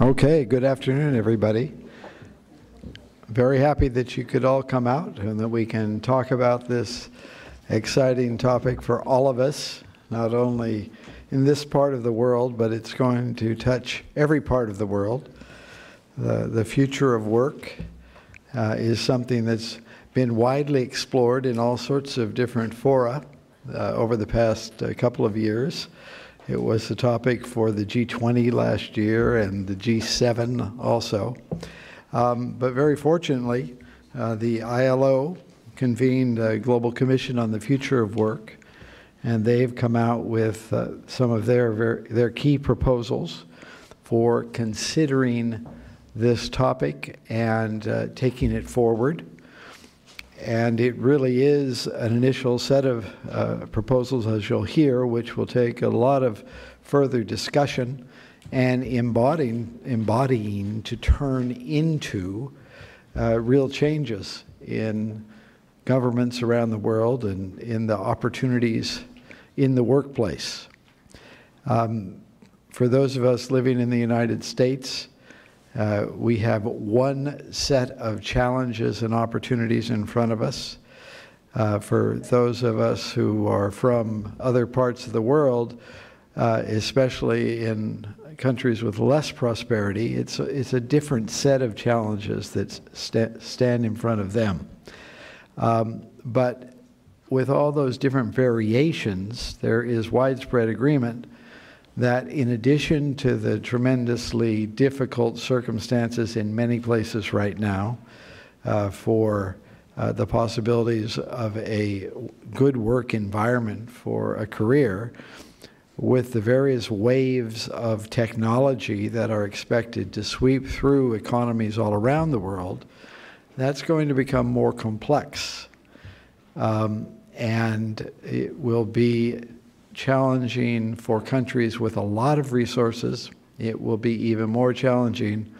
Okay, good afternoon, everybody. Very happy that you could all come out and that we can talk about this exciting topic for all of us, not only in this part of the world, but it's going to touch every part of the world. The, the future of work uh, is something that's been widely explored in all sorts of different fora uh, over the past uh, couple of years. It was the topic for the G20 last year and the G7 also. Um, but very fortunately, uh, the ILO convened a global commission on the future of work, and they've come out with uh, some of their, their key proposals for considering this topic and uh, taking it forward. And it really is an initial set of uh, proposals, as you'll hear, which will take a lot of further discussion and embodying, embodying to turn into uh, real changes in governments around the world and in the opportunities in the workplace. Um, for those of us living in the United States, uh, we have one set of challenges and opportunities in front of us. Uh, for those of us who are from other parts of the world, uh, especially in countries with less prosperity, it's a, it's a different set of challenges that st- stand in front of them. Um, but with all those different variations, there is widespread agreement that in addition to the tremendously difficult circumstances in many places right now uh, for uh, the possibilities of a good work environment for a career, with the various waves of technology that are expected to sweep through economies all around the world, that's going to become more complex. Um, and it will be challenging for countries with a lot of resources. It will be even more challenging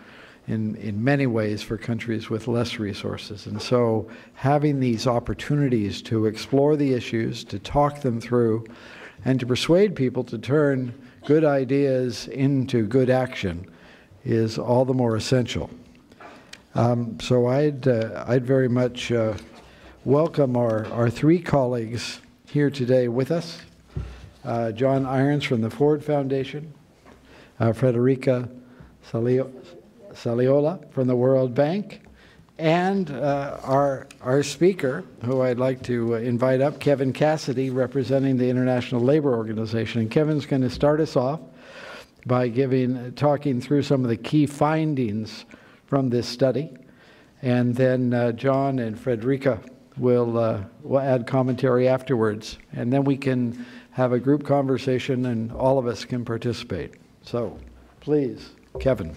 in, in many ways for countries with less resources. And so, having these opportunities to explore the issues, to talk them through, and to persuade people to turn good ideas into good action is all the more essential. Um, so, I'd, uh, I'd very much uh, welcome our, our three colleagues here today with us uh, John Irons from the Ford Foundation, uh, Federica Saliola from the World Bank, and uh, our, our speaker, who I'd like to uh, invite up, Kevin Cassidy, representing the International Labor Organization. And Kevin's going to start us off by giving, talking through some of the key findings from this study. And then uh, John and Federica will, uh, will add commentary afterwards. And then we can have a group conversation and all of us can participate. So, please, Kevin.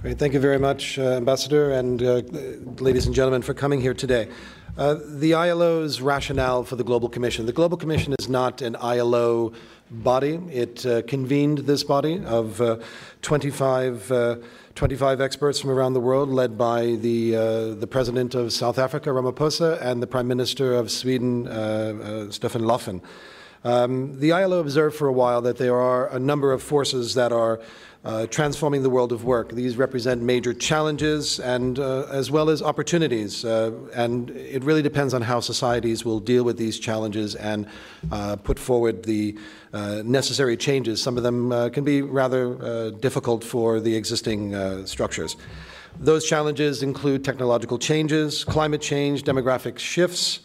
Great. Thank you very much, uh, Ambassador, and uh, ladies and gentlemen, for coming here today. Uh, the ILO's rationale for the Global Commission. The Global Commission is not an ILO body. It uh, convened this body of uh, 25, uh, 25 experts from around the world, led by the, uh, the President of South Africa, Ramaphosa, and the Prime Minister of Sweden, Stefan Löfven. Um, the ILO observed for a while that there are a number of forces that are uh, transforming the world of work. These represent major challenges and uh, as well as opportunities. Uh, and it really depends on how societies will deal with these challenges and uh, put forward the uh, necessary changes. Some of them uh, can be rather difficult for the existing structures. Those challenges include technological changes, climate change, demographic shifts,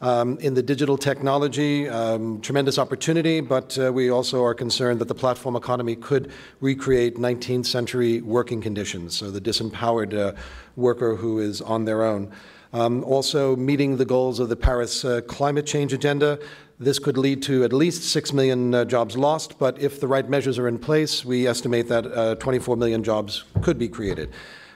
um, in the digital technology, um, tremendous opportunity, but uh, we also are concerned that the platform economy could recreate 19th century working conditions, so the disempowered uh, worker who is on their own. Um, also, meeting the goals of the Paris uh, climate change agenda. This could lead to at least 6 million uh, jobs lost, but if the right measures are in place, we estimate that uh, 24 million jobs could be created.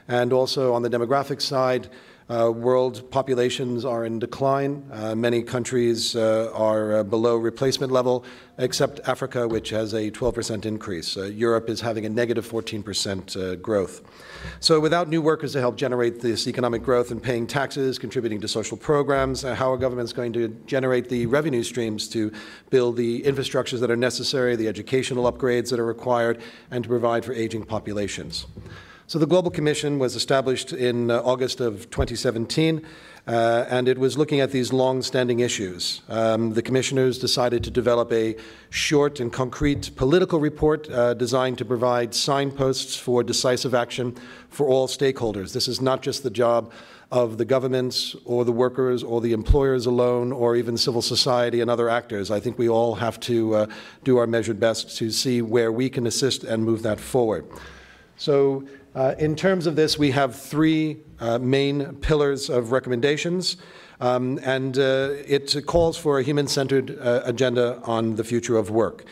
And also on the demographic side, Uh, world populations are in decline. Uh, many countries uh, are uh, below replacement level, except Africa, which has a 12% increase. Uh, Europe is having a negative 14% uh, growth. So, without new workers to help generate this economic growth and paying taxes, contributing to social programs, how are governments going to generate the revenue streams to build the infrastructures that are necessary, the educational upgrades that are required, and to provide for aging populations? So the Global Commission was established in uh, August of 2017, uh, and it was looking at these long standing issues. Um, the commissioners decided to develop a short and concrete political report uh, designed to provide signposts for decisive action for all stakeholders. This is not just the job of the governments or the workers or the employers alone or even civil society and other actors. I think we all have to uh, do our measured best to see where we can assist and move that forward. So, uh, in terms of this, we have three uh, main pillars of recommendations, um, and uh, it calls for a human centered uh, agenda on the future of work.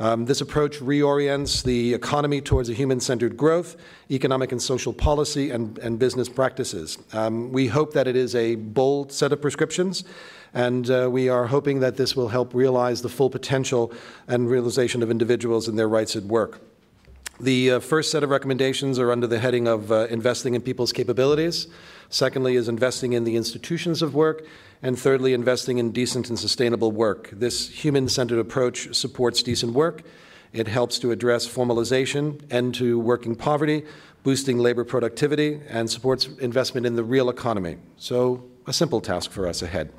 Um, this approach reorients the economy towards a human centered growth, economic and social policy, and, and business practices. Um, we hope that it is a bold set of prescriptions, and uh, we are hoping that this will help realize the full potential and realization of individuals and their rights at work. The uh, first set of recommendations are under the heading of uh, investing in people's capabilities. Secondly, is investing in the institutions of work. And thirdly, investing in decent and sustainable work. This human centered approach supports decent work. It helps to address formalization, end to working poverty, boosting labor productivity, and supports investment in the real economy. So, a simple task for us ahead.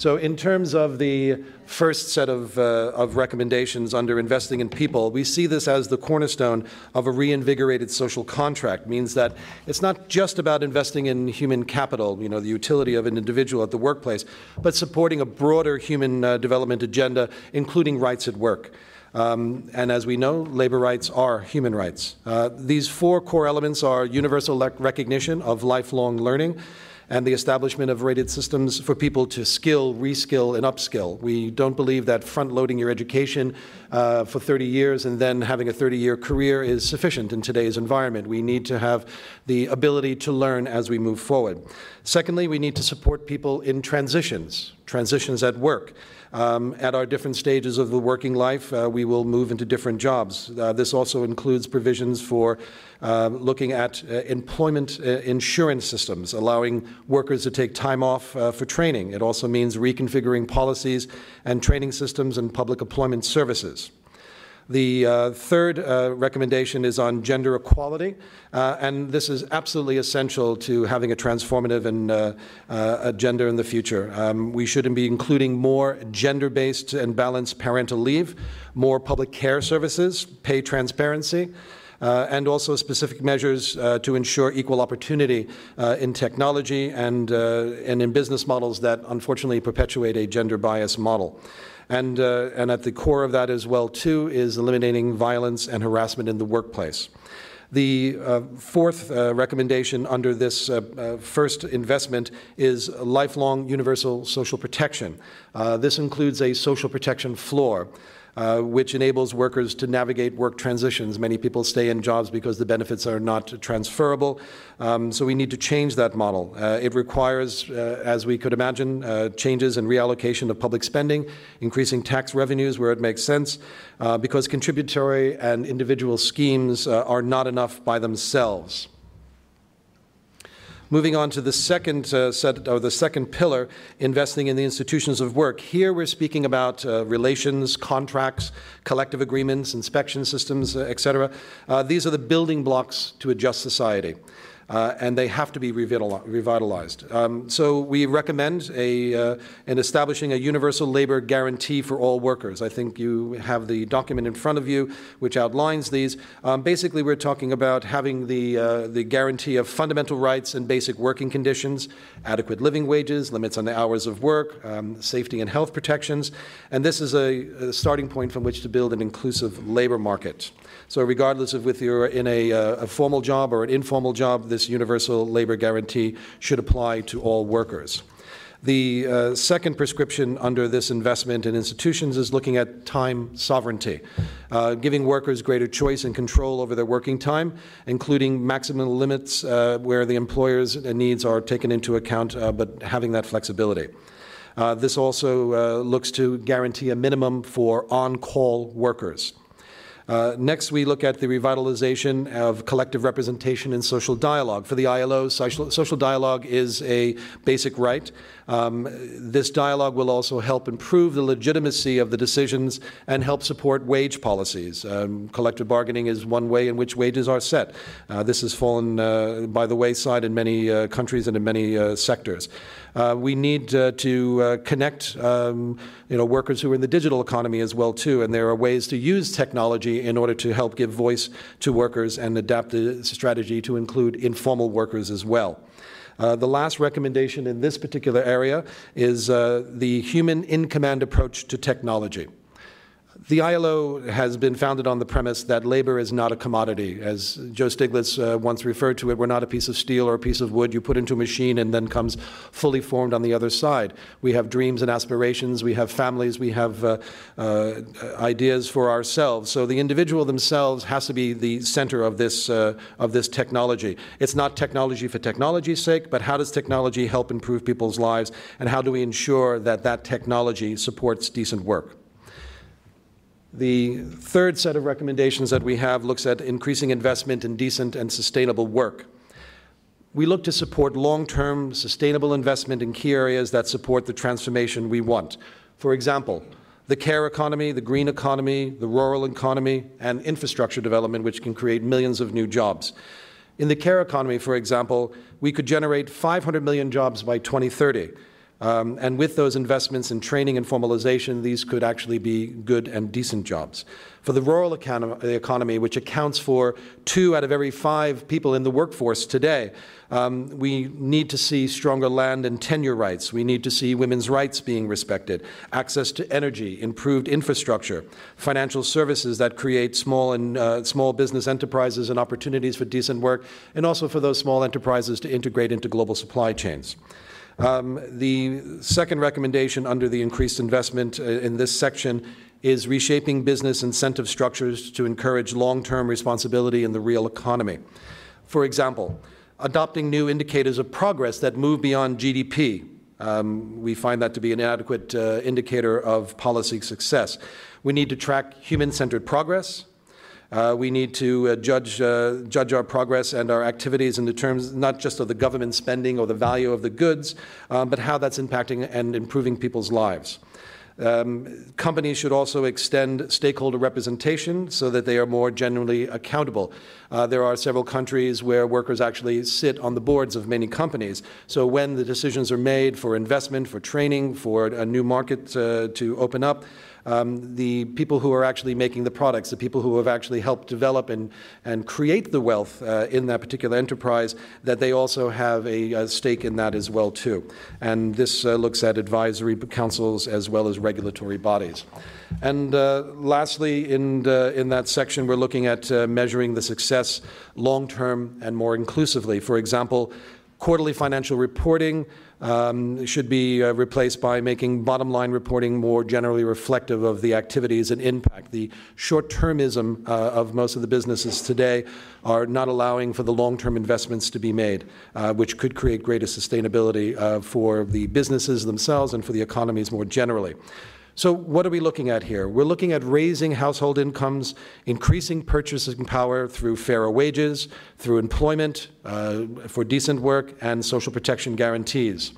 So, in terms of the first set of, uh, of recommendations under investing in people, we see this as the cornerstone of a reinvigorated social contract. Means that it's not just about investing in human capital, you know, the utility of an individual at the workplace, but supporting a broader human uh, development agenda, including rights at work. Um, and as we know, labor rights are human rights. Uh, these four core elements are universal recognition of lifelong learning and the establishment of rated systems for people to skill, reskill, and upskill. We don't believe that front loading your education uh, for 30 years and then having a 30 year career is sufficient in today's environment. We need to have the ability to learn as we move forward. Secondly, we need to support people in transitions, transitions at work. Um, at our different stages of the working life, uh, we will move into different jobs. Uh, this also includes provisions for uh, looking at uh, employment uh, insurance systems, allowing workers to take time off uh, for training. It also means reconfiguring policies and training systems and public employment services. The uh, third uh, recommendation is on gender equality, uh, and this is absolutely essential to having a transformative and uh, uh, agenda in the future. Um, we shouldn't be including more gender-based and balanced parental leave, more public care services, pay transparency. Uh, and also specific measures uh, to ensure equal opportunity uh, in technology and, and in business models that unfortunately perpetuate a gender bias model. And, uh, and at the core of that as well, too, is eliminating violence and harassment in the workplace. The uh, fourth uh, recommendation under this first investment is lifelong universal social protection. This includes a social protection floor uh, which enables workers to navigate work transitions. Many people stay in jobs because the benefits are not transferable. Um, so we need to change that model. Uh, it requires, uh, as we could imagine, uh, changes and reallocation of public spending, increasing tax revenues where it makes sense, uh, because contributory and individual schemes are not enough by themselves. Moving on to the second uh, set, or the second pillar, investing in the institutions of work. Here we're speaking about uh, relations, contracts, collective agreements, inspection systems, uh, etc. Uh, these are the building blocks to a just society uh, and they have to be revitalized. Um, so we recommend a, uh, in establishing a universal labor guarantee for all workers. I think you have the document in front of you which outlines these. Um, basically, we're talking about having the, uh, the guarantee of fundamental rights and basic working conditions, adequate living wages, limits on the hours of work, um, safety and health protections, and this is a, a starting point from which to build an inclusive labor market. So, regardless of whether you're in a, uh, a formal job or an informal job, this universal labor guarantee should apply to all workers. The uh, second prescription under this investment in institutions is looking at time sovereignty, uh, giving workers greater choice and control over their working time, including maximum limits uh, where the employer's needs are taken into account, uh, but having that flexibility. Uh, this also uh, looks to guarantee a minimum for on call workers. Uh, next, we look at the revitalization of collective representation and social dialogue. For the ILO, social, social dialogue is a basic right. Um, this dialogue will also help improve the legitimacy of the decisions and help support wage policies. Um, collective bargaining is one way in which wages are set. Uh, this has fallen uh, by the wayside in many uh, countries and in many uh, sectors. Uh, we need uh, to uh, connect, um, you know, workers who are in the digital economy as well too, and there are ways to use technology in order to help give voice to workers and adapt the strategy to include informal workers as well. Uh, the last recommendation in this particular area is uh, the human in command approach to technology. The ILO has been founded on the premise that labor is not a commodity. As Joe Stiglitz uh, once referred to it, we're not a piece of steel or a piece of wood you put into a machine and then comes fully formed on the other side. We have dreams and aspirations, we have families, we have uh, uh, ideas for ourselves. So the individual themselves has to be the center of this, uh, of this technology. It's not technology for technology's sake, but how does technology help improve people's lives, and how do we ensure that that technology supports decent work? The third set of recommendations that we have looks at increasing investment in decent and sustainable work. We look to support long term sustainable investment in key areas that support the transformation we want. For example, the care economy, the green economy, the rural economy, and infrastructure development, which can create millions of new jobs. In the care economy, for example, we could generate 500 million jobs by 2030 um, and with those investments in training and formalization, these could actually be good and decent jobs. For the rural economy, which accounts for two out of every five people in the workforce today, um, we need to see stronger land and tenure rights. We need to see women's rights being respected, access to energy, improved infrastructure, financial services that create small and uh, small business enterprises and opportunities for decent work, and also for those small enterprises to integrate into global supply chains. Um, the second recommendation under the increased investment uh, in this section is reshaping business incentive structures to encourage long term responsibility in the real economy. For example, adopting new indicators of progress that move beyond GDP. Um, we find that to be an adequate uh, indicator of policy success. We need to track human centered progress, uh, we need to uh, judge, uh, judge our progress and our activities in the terms not just of the government spending or the value of the goods, um, but how that's impacting and improving people's lives. Um, companies should also extend stakeholder representation so that they are more generally accountable. Uh, there are several countries where workers actually sit on the boards of many companies. So when the decisions are made for investment, for training, for a new market uh, to open up, um, the people who are actually making the products, the people who have actually helped develop and, and create the wealth uh, in that particular enterprise, that they also have a, a stake in that as well too. And this uh, looks at advisory councils as well as regulatory bodies. And uh, lastly, in, uh, in that section, we're looking at uh, measuring the success long term and more inclusively. For example, quarterly financial reporting um, should be uh, replaced by making bottom line reporting more generally reflective of the activities and impact. The short termism uh, of most of the businesses today are not allowing for the long term investments to be made, uh, which could create greater sustainability uh, for the businesses themselves and for the economies more generally. So, what are we looking at here? We're looking at raising household incomes, increasing purchasing power through fairer wages, through employment uh, for decent work, and social protection guarantees.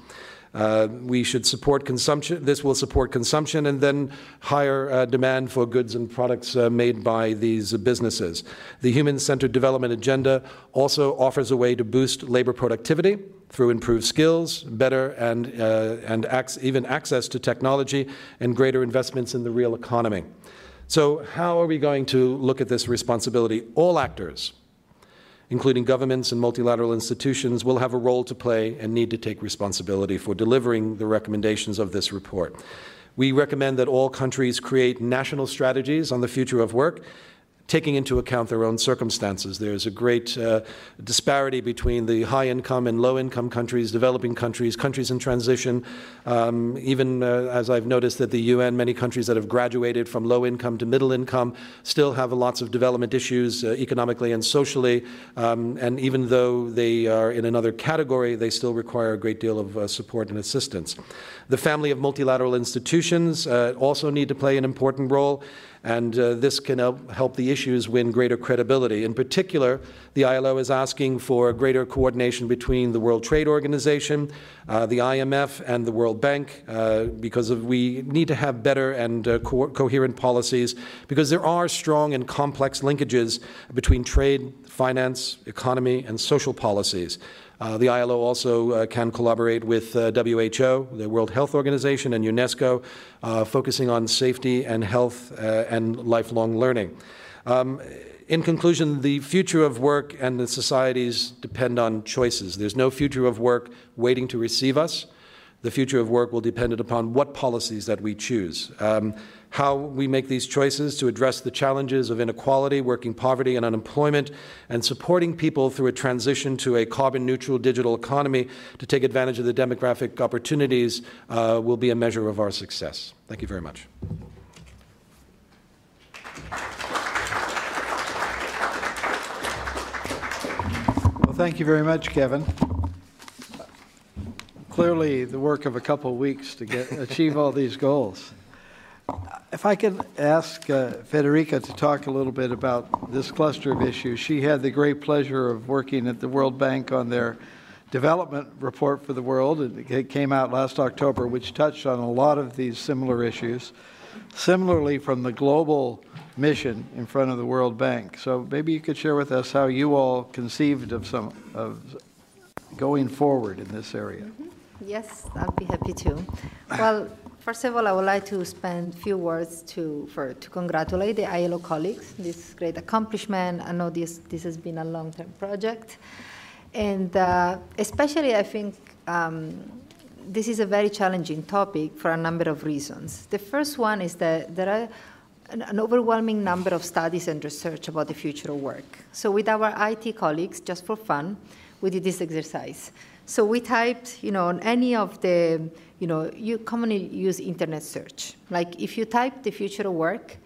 Uh, we should support consumption. This will support consumption and then higher uh, demand for goods and products uh, made by these businesses. The human centered development agenda also offers a way to boost labor productivity through improved skills, better and, uh, and ac- even access to technology, and greater investments in the real economy. So, how are we going to look at this responsibility? All actors, including governments and multilateral institutions, will have a role to play and need to take responsibility for delivering the recommendations of this report. We recommend that all countries create national strategies on the future of work taking into account their own circumstances. There's a great uh, disparity between the high income and low income countries, developing countries, countries in transition. Um, even uh, as I've noticed that the UN, many countries that have graduated from low income to middle income still have lots of development issues uh, economically and socially. Um, and even though they are in another category, they still require a great deal of uh, support and assistance. The family of multilateral institutions uh, also need to play an important role and uh, this can help, the issues win greater credibility. In particular, the ILO is asking for greater coordination between the World Trade Organization, uh, the IMF, and the World Bank, uh, because of, we need to have better and uh, co- coherent policies, because there are strong and complex linkages between trade, finance, economy, and social policies. Uh, the ILO also uh, can collaborate with uh, WHO, the World Health Organization, and UNESCO, uh, focusing on safety and health uh, and lifelong learning. Um, in conclusion, the future of work and the societies depend on choices. There's no future of work waiting to receive us. The future of work will depend upon what policies that we choose. Um, how we make these choices to address the challenges of inequality, working poverty, and unemployment, and supporting people through a transition to a carbon neutral digital economy to take advantage of the demographic opportunities uh, will be a measure of our success. Thank you very much. Well, thank you very much, Kevin. Clearly, the work of a couple of weeks to get achieve all these goals. If I could ask uh, Federica to talk a little bit about this cluster of issues. She had the great pleasure of working at the World Bank on their development report for the world. It came out last October, which touched on a lot of these similar issues. Similarly, from the global mission in front of the World Bank. So maybe you could share with us how you all conceived of some of going forward in this area. Mm-hmm. Yes, I'd be happy to. Well, First of all, I would like to spend a few words to, for, to congratulate the ILO colleagues. This great accomplishment. I know this, this has been a long-term project. And uh, especially, I think um, this is a very challenging topic for a number of reasons. The first one is that there are an, overwhelming number of studies and research about the future of work. So with our IT colleagues, just for fun, we did this exercise. So we typed, you know, on any of the you know, you commonly use internet search. Like if you type the future of work,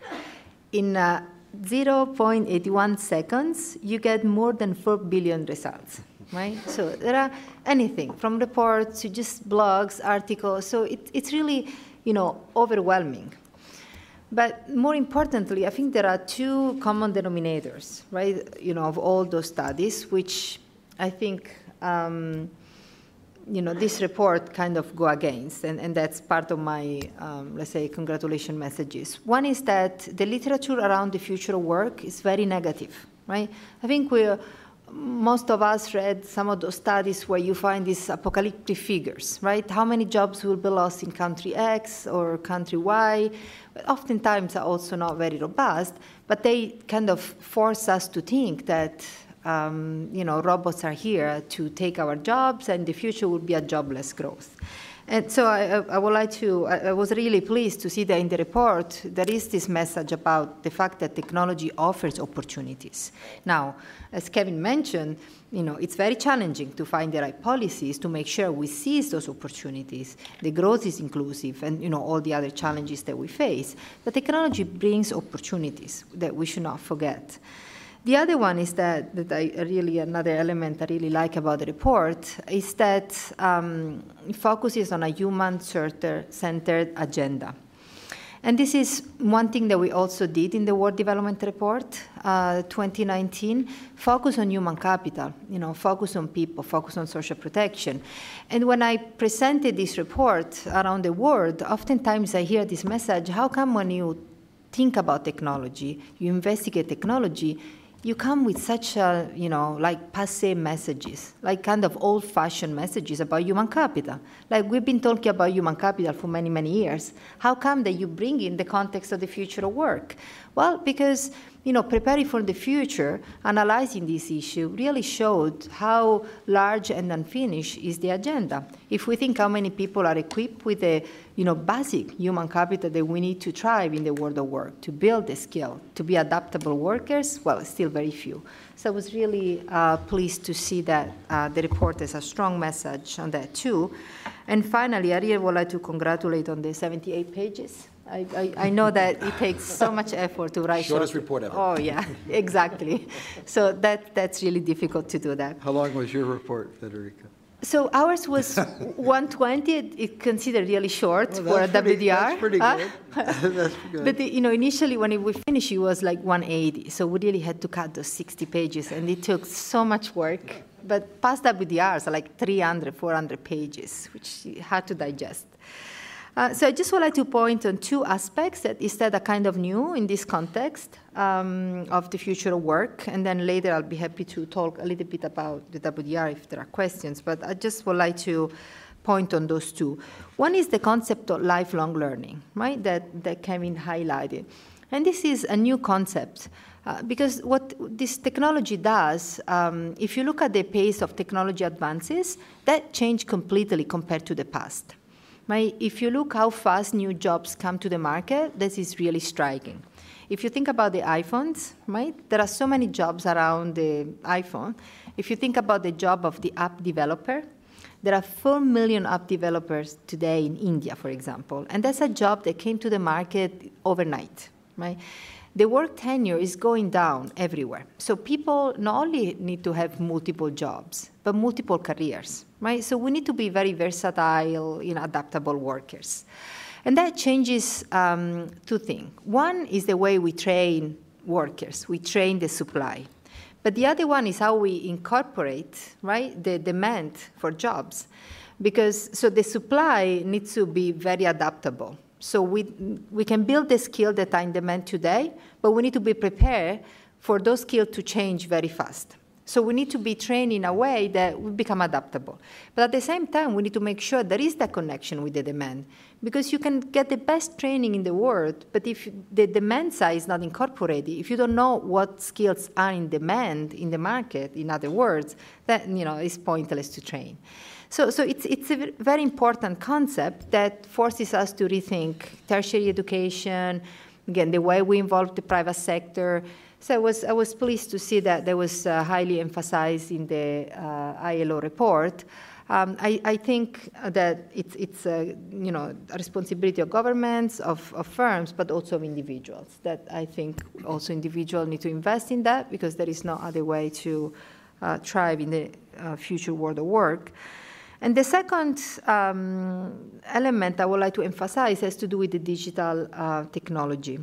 in uh, 0.81 seconds, you get more than 4 billion results, right? So there are anything from reports to just blogs, articles. So it, it's really, you know, overwhelming. But more importantly, I think there are two common denominators, right? You know, of all those studies, which I think um, you know, this report kind of go against, and, and that's part of my, um, let's say, congratulation messages. One is that the literature around the future of work is very negative, right? I think we most of us read some of those studies where you find these apocalyptic figures, right? How many jobs will be lost in country X or country Y? But oftentimes are also not very robust, but they kind of force us to think that um, you know, robots are here to take our jobs, and the future will be a jobless growth. And so I, I, would like to, I was really pleased to see that in the report there is this message about the fact that technology offers opportunities. Now, as Kevin mentioned, you know, it's very challenging to find the right policies to make sure we seize those opportunities. The growth is inclusive and, you know, all the other challenges that we face. But technology brings opportunities that we should not forget. The other one is that, that I really, another element I really like about the report is that um, it focuses on a human centered agenda. And this is one thing that we also did in the World Development Report uh, 2019, focus on human capital, you know, focus on people, focus on social protection. And when I presented this report around the world, oftentimes I hear this message, how come when you think about technology, you investigate technology, you come with such a, you know, like passe messages, like kind of old fashioned messages about human capital. Like we've been talking about human capital for many, many years. How come that you bring in the context of the future of work? Well, because you know, preparing for the future, analyzing this issue, really showed how large and unfinished is the agenda. If we think how many people are equipped with the, you know, basic human capital that we need to thrive in the world of work, to build the skill, to be adaptable workers, well, still very few. So I was really uh, pleased to see that uh, the report has a strong message on that too. And finally, I really would like to congratulate on the 78 pages I, I, I, know that it takes so much effort to write. Shortest short. report ever. Oh yeah, exactly. So that that's really difficult to do that. How long was your report, Federica? So ours was 120. It, it considered really short well, for a pretty, WDR. That's pretty good. that's good. But the, you know, initially when we finished, it was like 180. So we really had to cut those 60 pages, and it took so much work. But past WDRs are like 300, 400 pages, which hard to digest. Uh, so I just would like to point on two aspects that is that are kind of new in this context um, of the future of work, and then later I'll be happy to talk a little bit about the WDR if there are questions. But I just would like to point on those two. One is the concept of lifelong learning, right? That that Kevin highlighted, and this is a new concept. Uh, because what this technology does, um, if you look at the pace of technology advances, that changed completely compared to the past. My, if you look how fast new jobs come to the market, this is really striking. If you think about the iPhones, right, there are so many jobs around the iPhone. If you think about the job of the app developer, there are 4 million app developers today in India, for example, and that's a job that came to the market overnight, right? The work tenure is going down everywhere. So people not only need to have multiple jobs, but multiple careers right? So we need to be very versatile, you know, adaptable workers. And that changes um, two things. One is the way we train workers, we train the supply. But the other one is how we incorporate, right, the demand for jobs. Because so the supply needs to be very adaptable. So we, we can build the skill that are in demand today, but we need to be prepared for those skills to change very fast. So we need to be trained in a way that we become adaptable. But at the same time, we need to make sure there is that connection with the demand. Because you can get the best training in the world, but if the demand side is not incorporated, if you don't know what skills are in demand in the market, in other words, then you know it's pointless to train. So, so it's, it's a very important concept that forces us to rethink tertiary education, again, the way we involve the private sector, so I was, I was pleased to see that that was uh, highly emphasized in the uh, ILO report. Um, I, I, think that it's, it's a, you know, a responsibility of governments, of, of, firms, but also of individuals. That I think also individuals need to invest in that because there is no other way to uh, thrive in the uh, future world of work. And the second um, element I would like to emphasize has to do with the digital uh, technology.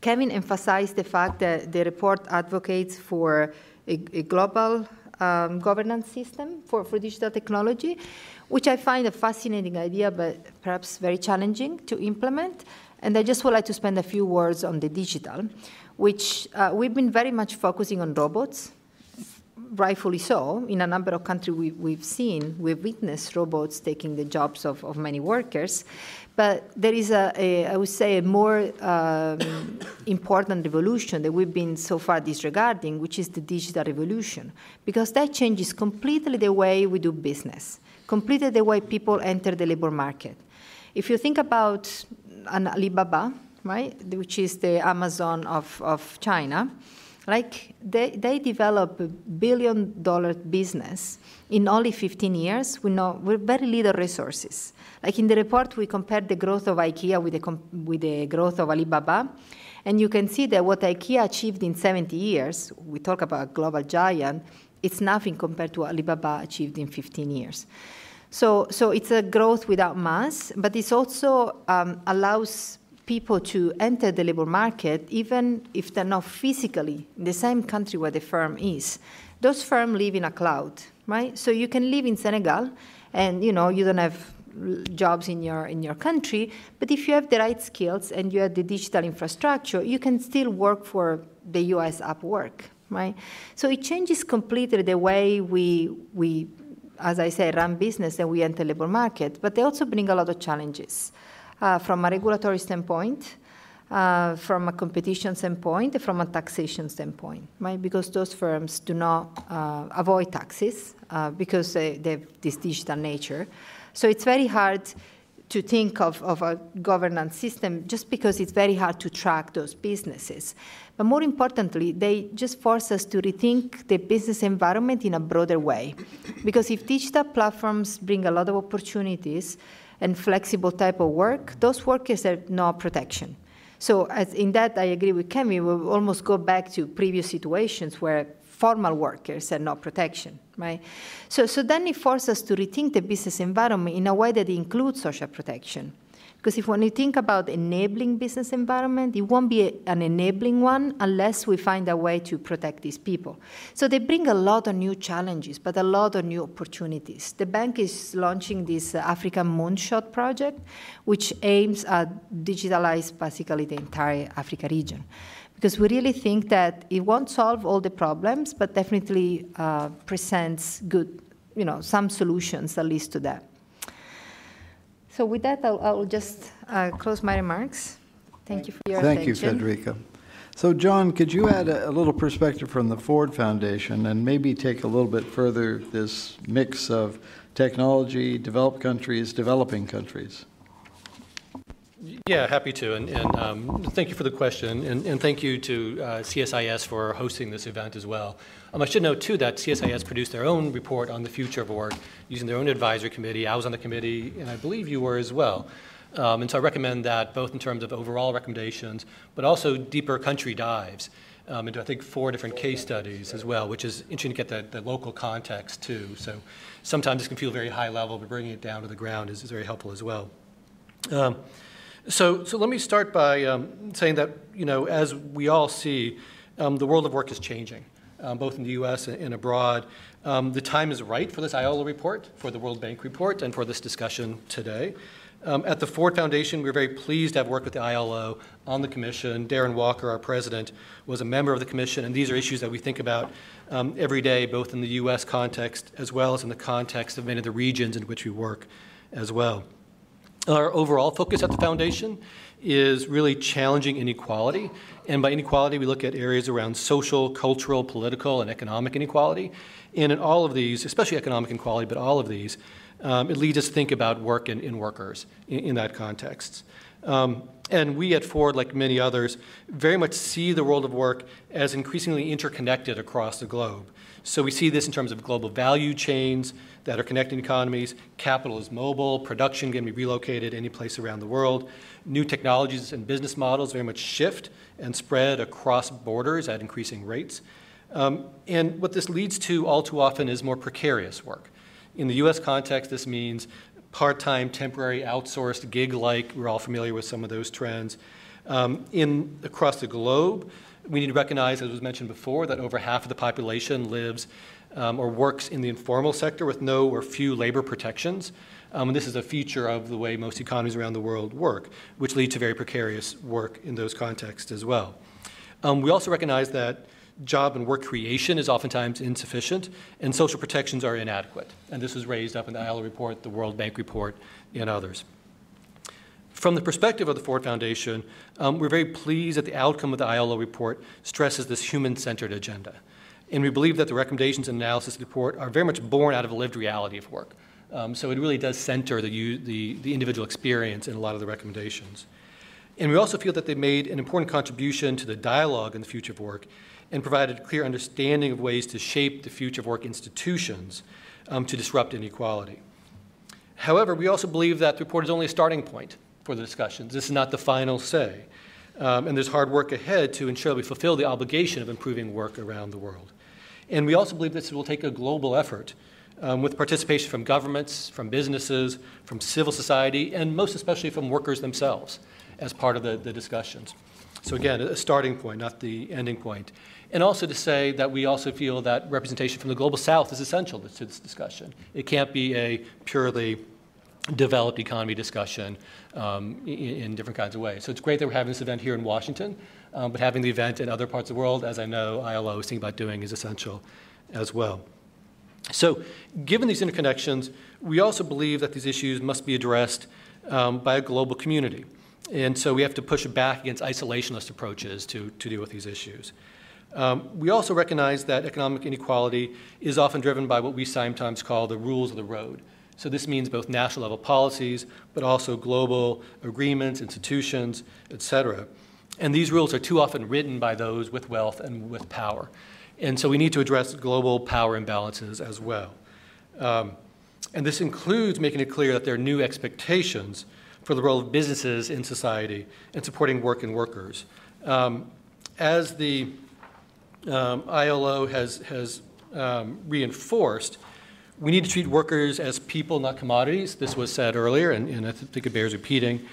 Kevin emphasized the fact that the report advocates for a, a global um, governance system for, for digital technology, which I find a fascinating idea, but perhaps very challenging to implement. And I just would like to spend a few words on the digital, which uh, we've been very much focusing on robots, rightfully so. In a number of countries we, have seen, we've witnessed robots taking the jobs of, of many workers. But there is a, a I would say, a more um, important revolution that we've been so far disregarding, which is the digital revolution, because that changes completely the way we do business, completely the way people enter the labor market. If you think about an Alibaba, right, which is the Amazon of, of China, like they, they develop a billion dollar business in only 15 years with, no, with very little resources. Like in the report, we compared the growth of IKEA with the, with the growth of Alibaba. And you can see that what IKEA achieved in 70 years, we talk about a global giant, it's nothing compared to what Alibaba achieved in 15 years. So, so it's a growth without mass, but it also um, allows people to enter the labor market, even if they're not physically in the same country where the firm is. Those firms live in a cloud, right? So you can live in Senegal, and you know you don't have jobs in your in your country, but if you have the right skills and you have the digital infrastructure, you can still work for the U.S. Upwork, right? So it changes completely the way we we, as I say, run business and we enter labor market. But they also bring a lot of challenges uh, from a regulatory standpoint. uh, from a competition standpoint, from a taxation standpoint, right? Because those firms do not uh, avoid taxes uh, because they, they have this digital nature. So it's very hard to think of, of a governance system just because it's very hard to track those businesses. But more importantly, they just force us to rethink the business environment in a broader way. Because if digital platforms bring a lot of opportunities and flexible type of work, those workers have no protection. So in that, I agree with Kevin. We will almost go back to previous situations where formal workers had no protection, right? So, so then it forces us to rethink the business environment in a way that includes social protection. Because if when you think about enabling business environment, it won't be a, an enabling one unless we find a way to protect these people. So they bring a lot of new challenges, but a lot of new opportunities. The bank is launching this African Moonshot project, which aims at digitalize basically the entire Africa region because we really think that it won't solve all the problems, but definitely uh, presents good, you know, some solutions at least to that. So with that, I'll, I'll just uh, close my remarks. Thank you for your Thank attention. you, Federica. So, John, could you add a, a, little perspective from the Ford Foundation and maybe take a little bit further this mix of technology, developed countries, developing countries? Yeah, happy to. And, and um, thank you for the question. And, and thank you to uh, CSIS for hosting this event as well. Um, I should note, too, that CSIS produced their own report on the future of work using their own advisory committee. I was on the committee, and I believe you were as well. Um, and so I recommend that both in terms of overall recommendations, but also deeper country dives um, into, I think, four different case studies as well, which is interesting to get the, the local context, too. So sometimes this can feel very high level, but bringing it down to the ground is, is very helpful as well. Um, so, so let me start by um, saying that, you know, as we all see, um, the world of work is changing, um, both in the U.S. and, abroad. Um, the time is right for this ILO report, for the World Bank report, and for this discussion today. Um, at the Ford Foundation, we're very pleased to have worked with the ILO on the commission. Darren Walker, our president, was a member of the commission, and these are issues that we think about um, every day, both in the U.S. context as well as in the context of many of the regions in which we work as well. Our overall focus at the foundation is really challenging inequality. And by inequality, we look at areas around social, cultural, political, and economic inequality. And in all of these, especially economic inequality, but all of these, um, it leads us to think about work and in workers in, in, that context. Um, and we at Ford, like many others, very much see the world of work as increasingly interconnected across the globe. So we see this in terms of global value chains, that are connecting economies. Capital is mobile, production can be relocated any place around the world. New technologies and business models very much shift and spread across borders at increasing rates. Um, and what this leads to all too often is more precarious work. In the US context, this means part time, temporary, outsourced, gig like. We're all familiar with some of those trends. Um, in, across the globe, we need to recognize, as was mentioned before, that over half of the population lives um, or works in the informal sector with no or few labor protections. Um, and this is a feature of the way most economies around the world work, which lead to very precarious work in those contexts as well. Um, we also recognize that job and work creation is oftentimes insufficient, and social protections are inadequate. And this was raised up in the ILO report, the World Bank report, and others. From the perspective of the Ford Foundation, um, we're very pleased that the outcome of the ILO report stresses this human centered agenda. And we believe that the recommendations and analysis of the report are very much born out of a lived reality of work. Um, so it really does center the, the, the individual experience in a lot of the recommendations. And we also feel that they made an important contribution to the dialogue in the future of work and provided a clear understanding of ways to shape the future of work institutions um, to disrupt inequality. However, we also believe that the report is only a starting point for the discussions. This is not the final say. Um, and there's hard work ahead to ensure we fulfill the obligation of improving work around the world. And we also believe this will take a global effort um, with participation from governments, from businesses, from civil society, and most especially from workers themselves as part of the, the discussions. So, again, a starting point, not the ending point. And also to say that we also feel that representation from the global south is essential to this discussion. It can't be a purely developed economy discussion um, in, in, different kinds of ways. So it's great that we're having this event here in Washington, um, but having the event in other parts of the world, as I know ILO is thinking about doing, is essential as well. So, given these interconnections, we also believe that these issues must be addressed um, by a global community. And so we have to push back against isolationist approaches to, to deal with these issues. Um, we also recognize that economic inequality is often driven by what we sometimes call the rules of the road. So this means both national level policies, but also global agreements, institutions, et cetera. And these rules are too often written by those with wealth and with power. And so we need to address global power imbalances as well. Um, and this includes making it clear that there are new expectations for the role of businesses in society and supporting work and workers. Um, as the um, ILO has, has um, reinforced, we need to treat workers as people, not commodities. This was said earlier, and, and I think it bears repeating.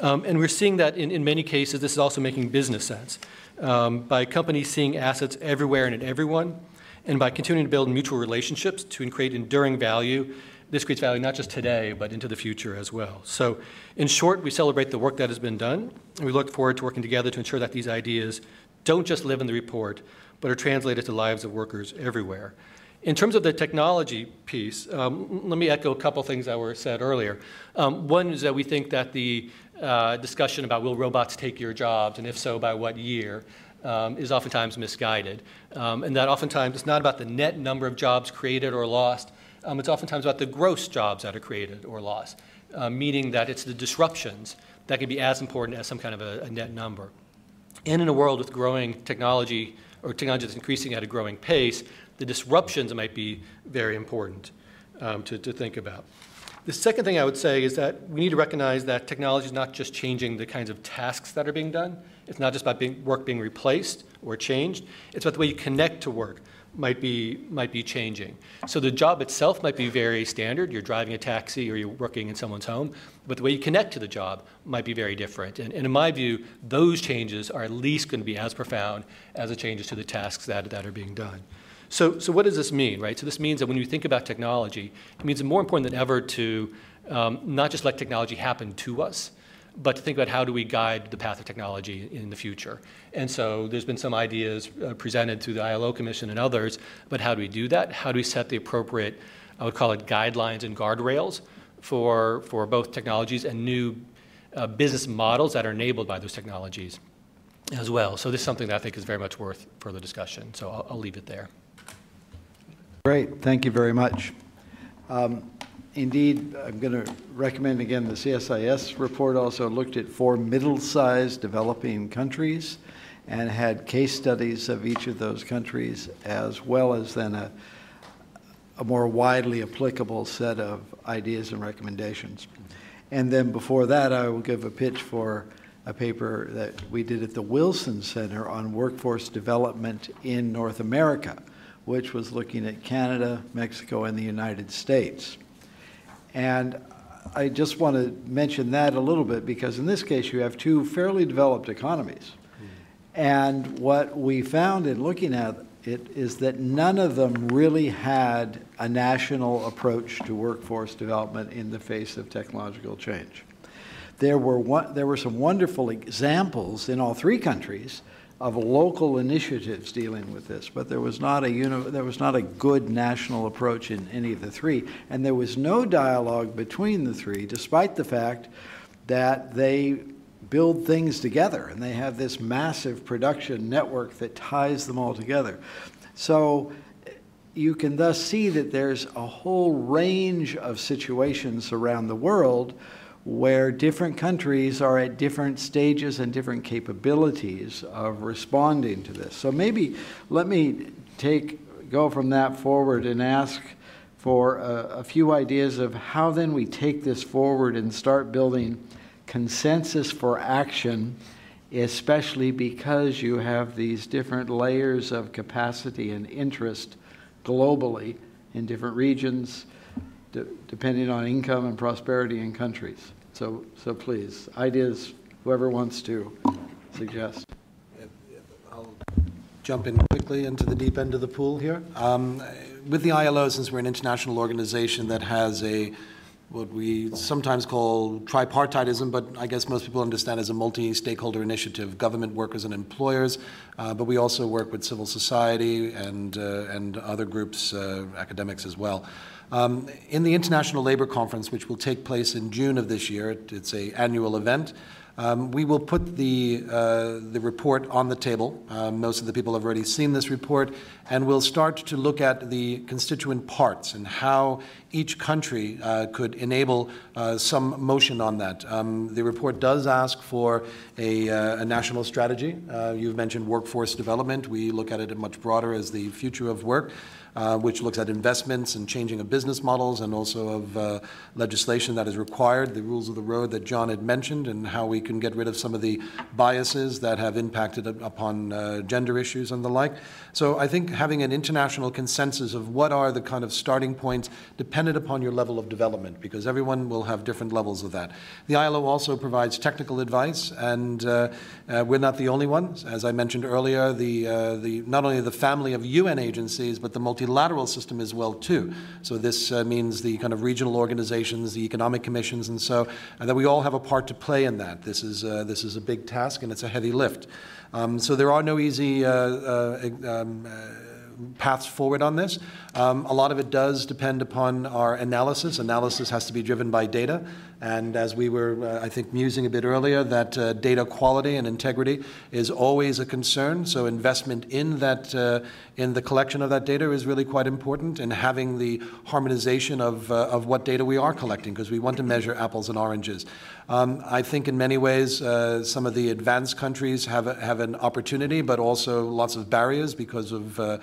Um, and we're seeing that in, in many cases, this is also making business sense. Um, by companies seeing assets everywhere and in everyone, and by continuing to build mutual relationships to create enduring value this creates value not just today, but into the future as well. So, in short, we celebrate the work that has been done, and we look forward to working together to ensure that these ideas don't just live in the report, but are translated to lives of workers everywhere. In terms of the technology piece, um, let me echo a couple things that were said earlier. Um, one is that we think that the uh, discussion about will robots take your jobs, and if so, by what year, um, is oftentimes misguided. Um, and that oftentimes it's not about the net number of jobs created or lost, um, it's oftentimes about the gross jobs that are created or lost, uh, meaning that it's the disruptions that can be as important as some kind of a, a net number. And in a world with growing technology or technology that's increasing at a growing pace, the disruptions might be very important um, to, to think about. The second thing I would say is that we need to recognize that technology is not just changing the kinds of tasks that are being done. It's not just about being, work being replaced or changed. It's about the way you connect to work, might be, might be changing. So the job itself might be very standard. You're driving a taxi or you're working in someone's home, but the way you connect to the job might be very different. And, and in my view, those changes are at least going to be as profound as the changes to the tasks that, that are being done. So, so what does this mean, right? So this means that when you think about technology, it means it's more important than ever to um, not just let technology happen to us, but to think about how do we guide the path of technology in the future. And so there's been some ideas uh, presented through the ILO Commission and others, but how do we do that? How do we set the appropriate, I would call it guidelines and guardrails for, for both technologies and new uh, business models that are enabled by those technologies as well. So this is something that I think is very much worth further discussion. So I'll, I'll leave it there. Great, thank you very much. Um, Indeed, I'm going to recommend again the CSIS report also looked at four middle sized developing countries and had case studies of each of those countries, as well as then a, a more widely applicable set of ideas and recommendations. And then before that, I will give a pitch for a paper that we did at the Wilson Center on workforce development in North America, which was looking at Canada, Mexico, and the United States. And I just want to mention that a little bit because in this case you have two fairly developed economies. Hmm. And what we found in looking at it is that none of them really had a national approach to workforce development in the face of technological change. There were, one, there were some wonderful examples in all three countries of local initiatives dealing with this, but there was not a uni- there was not a good national approach in any of the three, and there was no dialogue between the three, despite the fact that they build things together and they have this massive production network that ties them all together. So you can thus see that there's a whole range of situations around the world where different countries are at different stages and different capabilities of responding to this. So maybe let me take go from that forward and ask for a, a few ideas of how then we take this forward and start building consensus for action especially because you have these different layers of capacity and interest globally in different regions de- depending on income and prosperity in countries. So, so please, ideas, whoever wants to suggest. I'll jump in quickly into the deep end of the pool here. Um, with the ILO, since we're an international organization that has a what we sometimes call tripartitism, but I guess most people understand as a multi stakeholder initiative government, workers, and employers. Uh, but we also work with civil society and, uh, and other groups, uh, academics as well. Um, in the International Labor Conference, which will take place in June of this year, it's an annual event. Um, we will put the, uh, the report on the table. Um, most of the people have already seen this report, and we'll start to look at the constituent parts and how each country uh, could enable uh, some motion on that. Um, the report does ask for a, uh, a national strategy. Uh, you've mentioned workforce development. We look at it much broader as the future of work uh, which looks at investments and changing of business models and also of uh, legislation that is required, the rules of the road that John had mentioned, and how we can get rid of some of the biases that have impacted upon uh, gender issues and the like. So I think having an international consensus of what are the kind of starting points dependent upon your level of development, because everyone will have different levels of that. The ILO also provides technical advice, and uh, uh, we're not the only ones. As I mentioned earlier, the, uh, the, not only the family of UN agencies, but the multilateral system as well too. So this uh, means the kind of regional organizations, the economic commissions, and so and that we all have a part to play in that. This is uh, this is a big task and it's a heavy lift. Um, so there are no easy. Uh, uh um, uh, paths forward on this. Um, a lot of it does depend upon our analysis. Analysis has to be driven by data. And as we were, uh, I think, musing a bit earlier, that uh, data quality and integrity is always a concern. So investment in that, uh, in the collection of that data is really quite important, and having the harmonization of uh, of what data we are collecting, because we want to measure apples and oranges. Um, I think in many ways, uh, some of the advanced countries have a, have an opportunity, but also lots of barriers because of uh,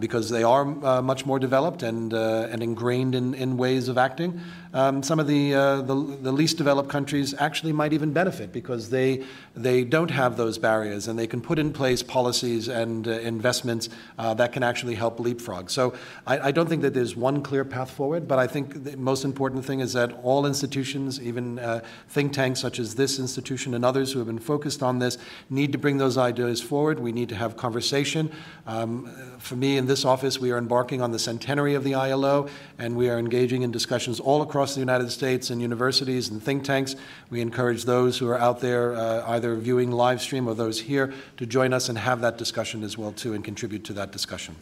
because they are much more developed and and ingrained in, in ways of acting. Um, some of the, the the least developed countries actually might even benefit because they, they don't have those barriers and they can put in place policies and uh, investments uh, that can actually help leapfrog. So I, I, don't think that there's one clear path forward, but I think the most important thing is that all institutions, even uh, think tanks such as this institution and others who have been focused on this, need to bring those ideas forward. We need to have conversation. Um, for me in this office, we are embarking on the centenary of the ILO, and we are engaging in discussions all across the United States and universities universities and think tanks. We encourage those who are out there uh, either viewing live stream or those here to join us and have that discussion as well too and contribute to that discussion.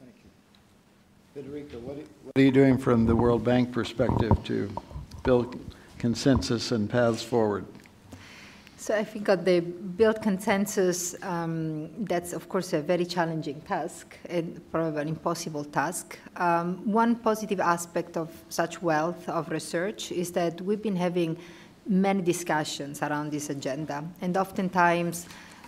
Thank you. Federica, what are you doing from the World Bank perspective to build consensus and paths forward? So I think at the build consensus, um, that's of course a very challenging task and probably an impossible task. Um, one positive aspect of such wealth of research is that we've been having many discussions around this agenda, and oftentimes,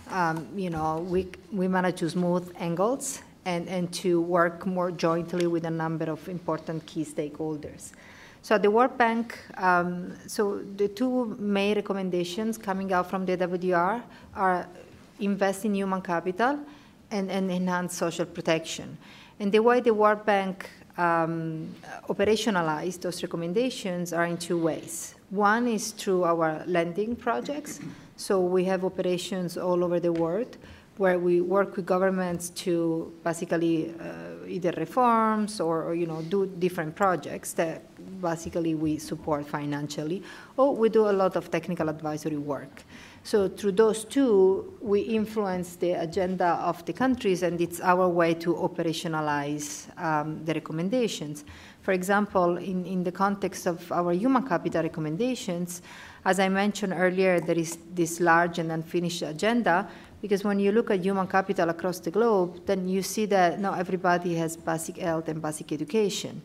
um, you know, we we manage to smooth angles and and to work more jointly with a number of important key stakeholders. So the World Bank, um, so the two main recommendations coming out from the WDR are invest in human capital and, and enhance social protection. And the way the World Bank um, those recommendations are in two ways. One is through our lending projects. So we have operations all over the world where we work with governments to basically uh, either reforms or, or, you know do different projects that basically we support financially, or we do a lot of technical advisory work. So through those two, we influence the agenda of the countries, and it's our way to operationalize um, the recommendations. For example, in, in the context of our human capital recommendations, as I mentioned earlier, there is this large and unfinished agenda, because when you look at human capital across the globe, then you see that not everybody has basic health and basic education.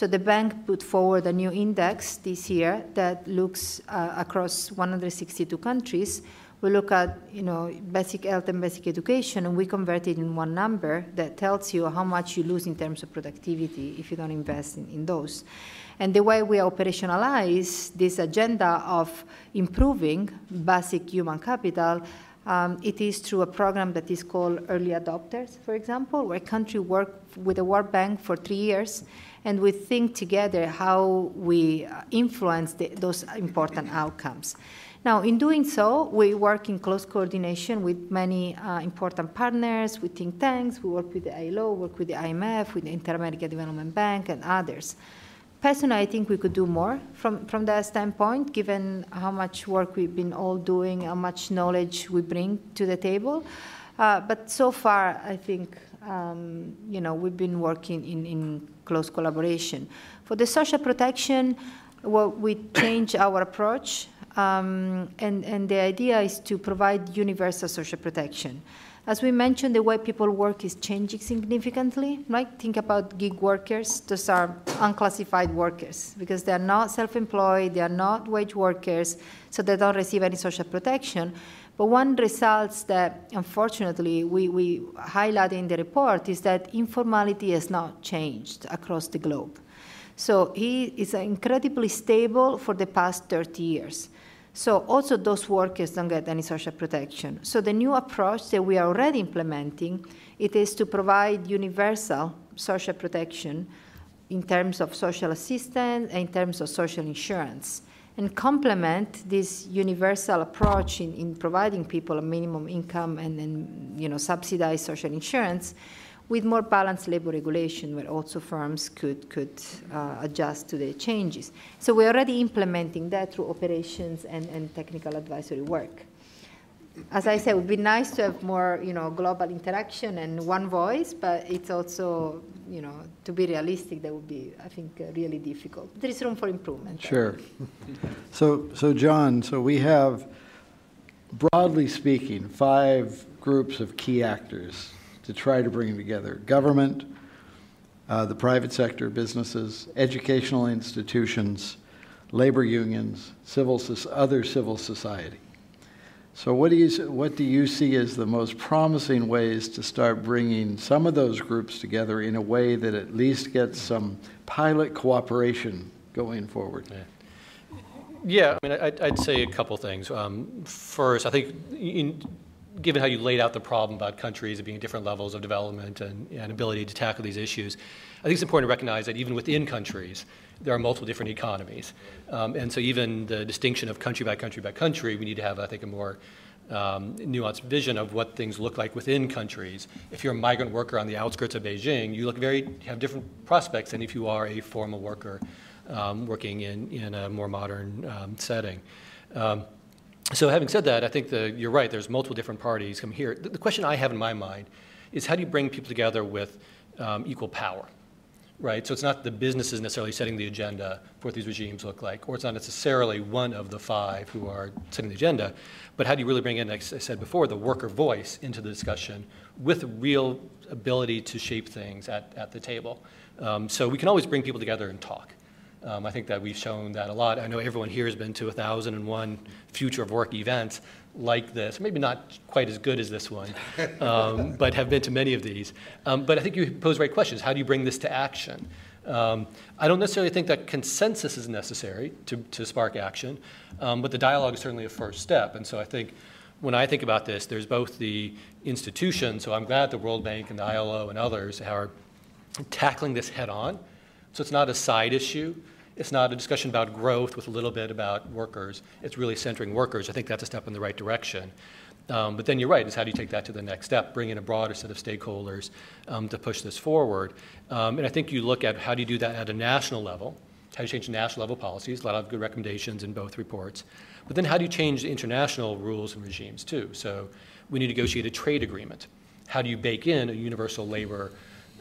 So the bank put forward a new index this year that looks uh, across 162 countries. We look at you know basic health and basic education, and we convert it in one number that tells you how much you lose in terms of productivity if you don't invest in, in those. And the way we operationalize this agenda of improving basic human capital um, it is through a program that is called Early Adopters, for example, where countries work with the World Bank for three years, and we think together how we uh, influence the, those important outcomes. Now, in doing so, we work in close coordination with many uh, important partners, with think tanks, we work with the ILO, work with the IMF, with the Inter-American Development Bank, and others. Personally, I think we could do more from, from that standpoint, given how much work we've been all doing, how much knowledge we bring to the table. Uh, but so far, I think um, you know we've been working in, in close collaboration. For the social protection, well, we changed our approach Um, and, and the idea is to provide universal social protection. As we mentioned, the way people work is changing significantly, right? Think about gig workers. Those are unclassified workers because they are not self employed, they are not wage workers, so they don't receive any social protection. But one results that, unfortunately, we, we highlight in the report is that informality has not changed across the globe. So he is incredibly stable for the past 30 years. So also those workers don't get any social protection. So the new approach that we are already implementing, it is to provide universal social protection in terms of social assistance and in terms of social insurance and complement this universal approach in, in providing people a minimum income and then you know subsidized social insurance with more balanced labor regulation where also firms could, could uh, adjust to the changes. So we're already implementing that through operations and, and technical advisory work. As I said, it would be nice to have more, you know, global interaction and one voice, but it's also, you know, to be realistic, that would be, I think, uh, really difficult. There is room for improvement. Sure. So, so John, so we have, broadly speaking, five groups of key actors to try to bring together government, uh, the private sector, businesses, educational institutions, labor unions, civil, other civil society. So, what do, you, what do you see as the most promising ways to start bringing some of those groups together in a way that at least gets some pilot cooperation going forward? Yeah, yeah I mean, I'd, I'd, say a couple things. Um, first, I think in, given how you laid out the problem about countries being at different levels of development and, and ability to tackle these issues, I think it's important to recognize that even within countries, there are multiple different economies. Um, and so even the distinction of country by country by country, we need to have, I think, a more um, nuanced vision of what things look like within countries. If you're a migrant worker on the outskirts of Beijing, you look very have different prospects than if you are a formal worker um, working in, in a more modern um, setting. So having said that, I think the, you're right. There's multiple different parties come here. The, the, question I have in my mind is how do you bring people together with um, equal power, right? So it's not the businesses necessarily setting the agenda for what these regimes look like, or it's not necessarily one of the five who are setting the agenda, but how do you really bring in, like I said before, the worker voice into the discussion with real ability to shape things at, at the table? Um, so we can always bring people together and talk. Um, I think that we've shown that a lot. I know everyone here has been to 1,001 future of work events like this, maybe not quite as good as this one, um, but have been to many of these. Um, but I think you pose right questions. How do you bring this to action? Um, I don't necessarily think that consensus is necessary to, to spark action, um, but the dialogue is certainly a first step. And so I think when I think about this, there's both the institutions, so I'm glad the World Bank and the ILO and others are tackling this head on so it's not a side issue. It's not a discussion about growth with a little bit about workers. It's really centering workers. I think that's a step in the right direction. Um, but then you're right, is how do you take that to the next step, bring in a broader set of stakeholders um, to push this forward. Um, and I think you look at how do you do that at a national level, how do you change national level policies, a lot of good recommendations in both reports. But then how do you change the international rules and regimes too? So when you negotiate a trade agreement, how do you bake in a universal labor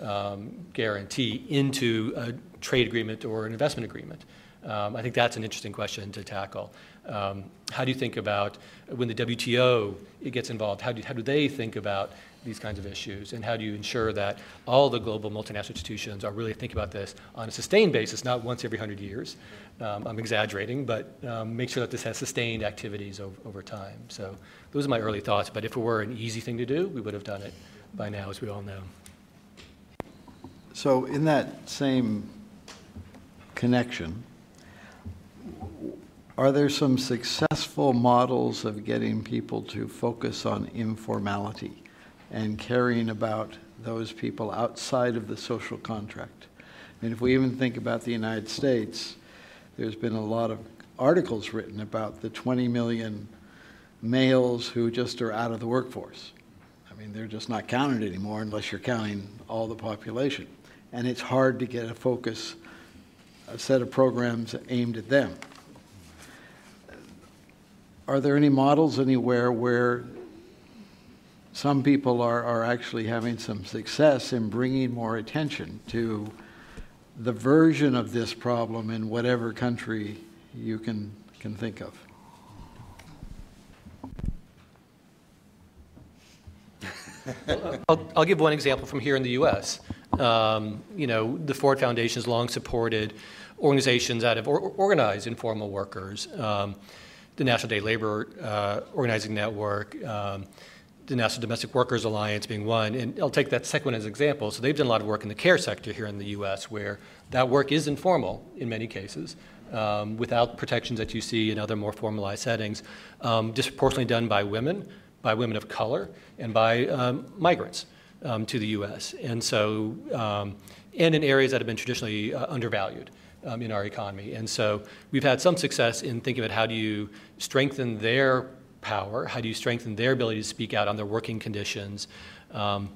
um, guarantee into a trade agreement or an investment agreement? Um, I think that's an interesting question to tackle. Um, how do you think about when the WTO gets involved? How do, how do they think about these kinds of issues? And how do you ensure that all the global multinational institutions are really thinking about this on a sustained basis, not once every 100 years? Um, I'm exaggerating, but um, make sure that this has sustained activities over, over time. So those are my early thoughts. But if it were an easy thing to do, we would have done it by now, as we all know. So in that same connection, are there some successful models of getting people to focus on informality and caring about those people outside of the social contract? Mean, if we even think about the United States, there's been a lot of articles written about the 20 million males who just are out of the workforce. I mean, they're just not counted anymore unless you're counting all the population and it's hard to get a focus, a set of programs aimed at them. Are there any models anywhere where some people are, are actually having some success in bringing more attention to the version of this problem in whatever country you can, can think of? I'll, I'll, give one example from here in the US. Um, you know, the Ford Foundation has long supported organizations that have or, organized informal workers. Um, the National Day Labor uh, Organizing Network, um, the National Domestic Workers Alliance being one. And I'll take that second one as an example. So they've done a lot of work in the care sector here in the U.S., where that work is informal in many cases. Um, without protections that you see in other more formalized settings, um, disproportionately done by women, by women of color, and by um, migrants um, to the U.S. And so, um, and in areas that have been traditionally uh, undervalued um, in our economy. And so, we've had some success in thinking about how do you strengthen their power, how do you strengthen their ability to speak out on their working conditions. Um,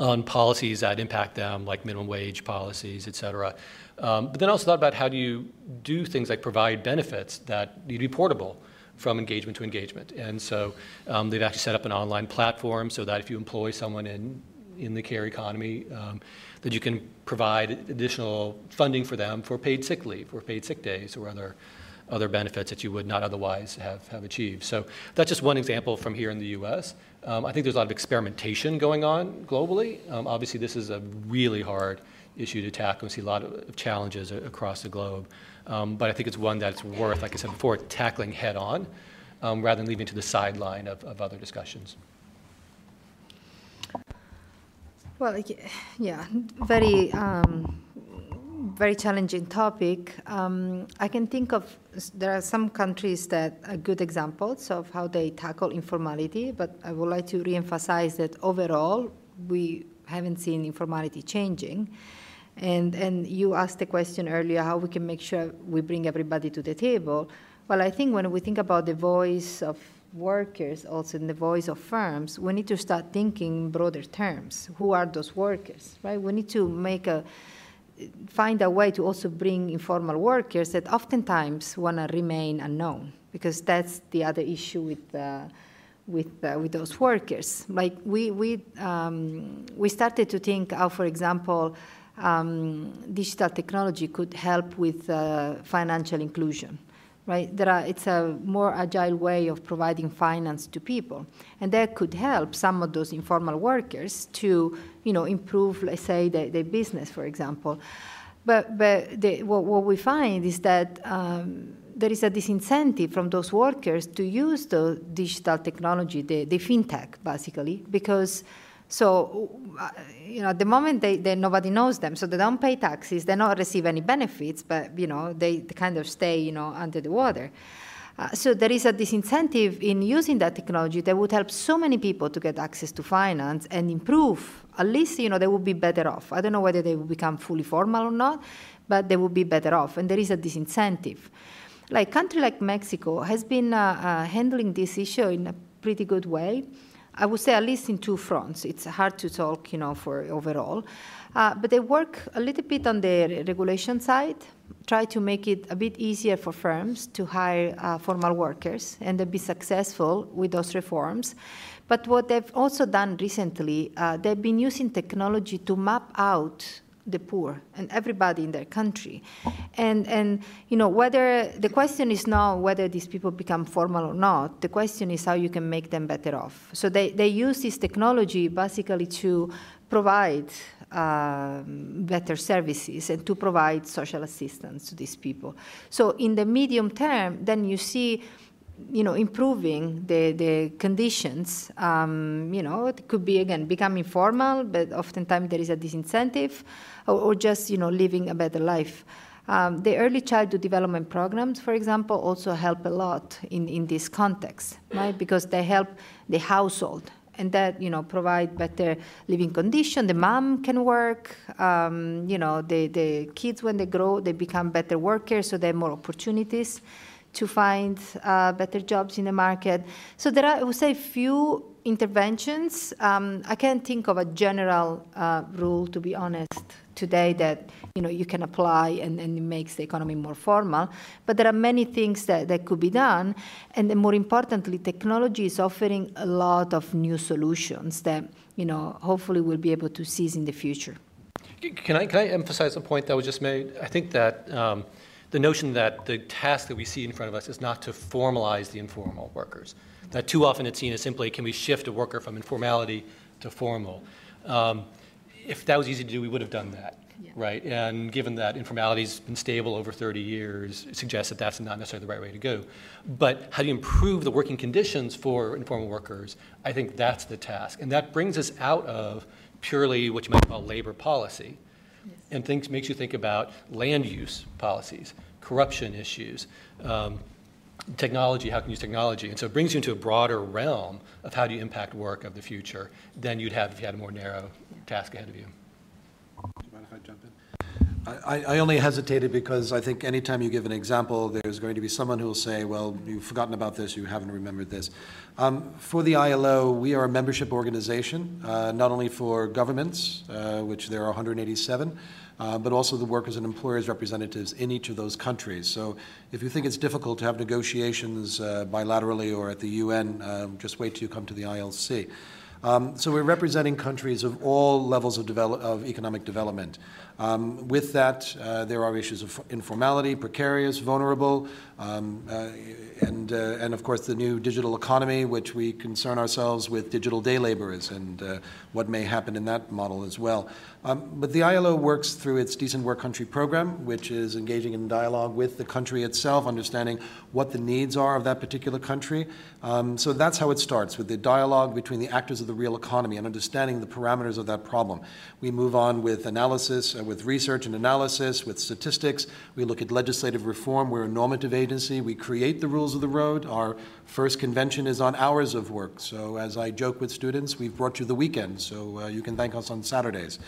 on policies that impact them, like minimum wage policies, et cetera. Um, but then also thought about how do you do things like provide benefits that need to be portable from engagement to engagement. And so um, they've actually set up an online platform so that if you employ someone in, in the care economy, um, that you can provide additional funding for them for paid sick leave or paid sick days or other other benefits that you would not otherwise have, have achieved. So that's just one example from here in the US. Um, I think there's a lot of experimentation going on globally. Um, obviously, this is a really hard issue to tackle. We see a lot of challenges across the globe. Um, but I think it's one that's worth, like I said before, tackling head on um, rather than leaving to the sideline of, of other discussions. Well, yeah, very, um, very challenging topic. Um, I can think of there are some countries that are good examples of how they tackle informality, but I would like to reemphasize that overall we haven't seen informality changing. And, and you asked the question earlier how we can make sure we bring everybody to the table. Well, I think when we think about the voice of workers, also in the voice of firms, we need to start thinking in broader terms. Who are those workers, right? We need to make a find a way to also bring informal workers that oftentimes want to remain unknown, because that's the other issue with. Uh, with uh, with those workers, like we we um, we started to think how, for example, um, digital technology could help with uh, financial inclusion. Right, there are, it's a more agile way of providing finance to people, and that could help some of those informal workers to, you know, improve, let's say, their, their business, for example. But, but what, what, we find is that um, there is a disincentive from those workers to use the digital technology, the, the fintech, basically, because so, uh, you know, at the moment they, they, nobody knows them, so they don't pay taxes, they don't receive any benefits, but you know, they, they kind of stay, you know, under the water. Uh, so there is a disincentive in using that technology that would help so many people to get access to finance and improve. At least, you know, they would be better off. I don't know whether they will become fully formal or not, but they would be better off. And there is a disincentive. Like country like Mexico has been uh, uh, handling this issue in a pretty good way. I would say at least in two fronts. It's hard to talk, you know, for overall. Uh, but they work a little bit on the regulation side, try to make it a bit easier for firms to hire uh, formal workers and they be successful with those reforms. But what they've also done recently, uh, they've been using technology to map out the poor and everybody in their country. And, and you know, whether the question is not whether these people become formal or not, the question is how you can make them better off. So they, they use this technology basically to provide um, better services and to provide social assistance to these people. So in the medium term, then you see you know, improving the, the conditions. Um, you know, it could be, again, becoming formal, but oftentimes there is a disincentive, or, or just, you know, living a better life. Um, the early childhood development programs, for example, also help a lot in, in this context, right? Because they help the household and that you know provide better living condition. The mom can work. Um, you know, the the kids when they grow, they become better workers, so they have more opportunities to find uh, better jobs in the market. So there are, I would say, few interventions. Um, I can't think of a general uh, rule, to be honest, today that you know you can apply and, and it makes the economy more formal. But there are many things that, that could be done, and then more importantly, technology is offering a lot of new solutions that you know hopefully we'll be able to seize in the future. Can I, can I emphasize a point that was just made? I think that. Um, the notion that the task that we see in front of us is not to formalize the informal workers. That too often it's seen as simply can we shift a worker from informality to formal. Um, if that was easy to do, we would have done that, Yeah. right? And given that informality's been stable over 30 years, it suggests that that's not necessarily the right way to go. But how do you improve the working conditions for informal workers? I think that's the task. And that brings us out of purely what you might call labor policy and thinks, makes you think about land use policies, corruption issues, um, technology, how can you use technology? And so it brings you into a broader realm of how do you impact work of the future than you'd have if you had a more narrow task ahead of you. Do you mind if I jump in? I, I only hesitated because I think anytime you give an example, there's going to be someone who will say, well, you've forgotten about this, you haven't remembered this. Um, for the ILO, we are a membership organization, uh, not only for governments, uh, which there are 187, uh, but also the workers and employers representatives in each of those countries. So if you think it's difficult to have negotiations uh, bilaterally or at the UN, uh, just wait till you come to the ILC. Um, so we're representing countries of all levels of, develop, of economic development. Um, with that, uh, there are issues of informality, precarious, vulnerable, um, uh, and, uh, and of course the new digital economy, which we concern ourselves with digital day laborers and uh, what may happen in that model as well. Um, but the ILO works through its Decent Work Country program, which is engaging in dialogue with the country itself, understanding what the needs are of that particular country. Um, so that's how it starts, with the dialogue between the actors of the real economy and understanding the parameters of that problem. We move on with analysis, uh, with research and analysis, with statistics. We look at legislative reform. We're a normative agency. We create the rules of the road. Our first convention is on hours of work. So as I joke with students, we've brought you the weekend, so uh, you can thank us on Saturdays.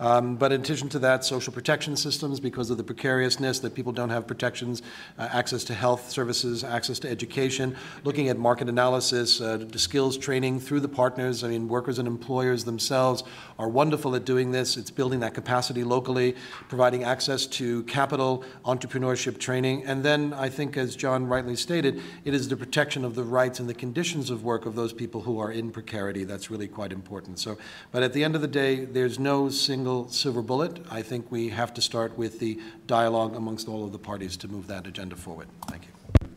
Um, but in addition to that, social protection systems, because of the precariousness that people don't have protections, uh, access to health services, access to education, looking at market analysis, uh, skills training through the partners. I mean, workers and employers themselves are wonderful at doing this. It's building that capacity locally, providing access to capital, entrepreneurship training, and then I think, as John rightly stated, it is the protection of the rights and the conditions of work of those people who are in precarity that's really quite important. So, but at the end of the day, there's no single silver bullet. I think we have to start with the dialogue amongst all of the parties to move that agenda forward. Thank you.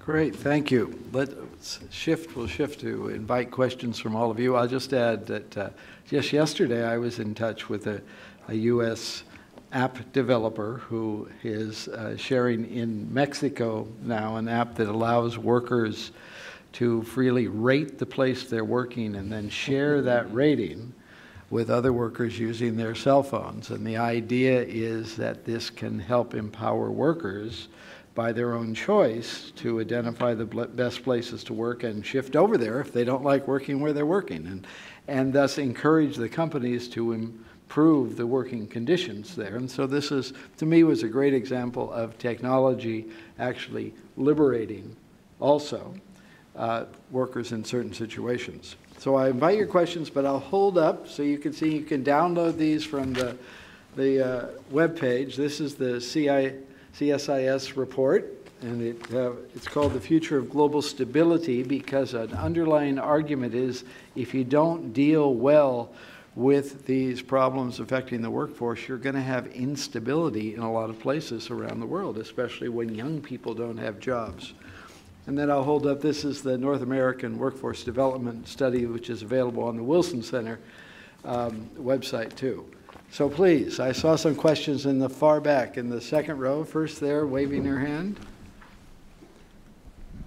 Great, thank you. Let's shift, we'll shift to invite questions from all of you. I'll just add that uh, just yesterday I was in touch with a, a U.S. app developer who is uh, sharing in Mexico now an app that allows workers to freely rate the place they're working and then share that rating with other workers using their cell phones. And the idea is that this can help empower workers by their own choice to identify the best places to work and shift over there if they don't like working where they're working, and, and thus encourage the companies to improve the working conditions there. And so this is, to me, was a great example of technology actually liberating also uh, workers in certain situations. So I invite your questions, but I'll hold up so you can see, you can download these from the, the uh, webpage. This is the CI, CSIS report, and it, uh, it's called The Future of Global Stability because an underlying argument is if you don't deal well with these problems affecting the workforce, you're going to have instability in a lot of places around the world, especially when young people don't have jobs. And then I'll hold up, this is the North American Workforce Development Study, which is available on the Wilson Center um, website too. So please, I saw some questions in the far back, in the second row, first there, waving her hand.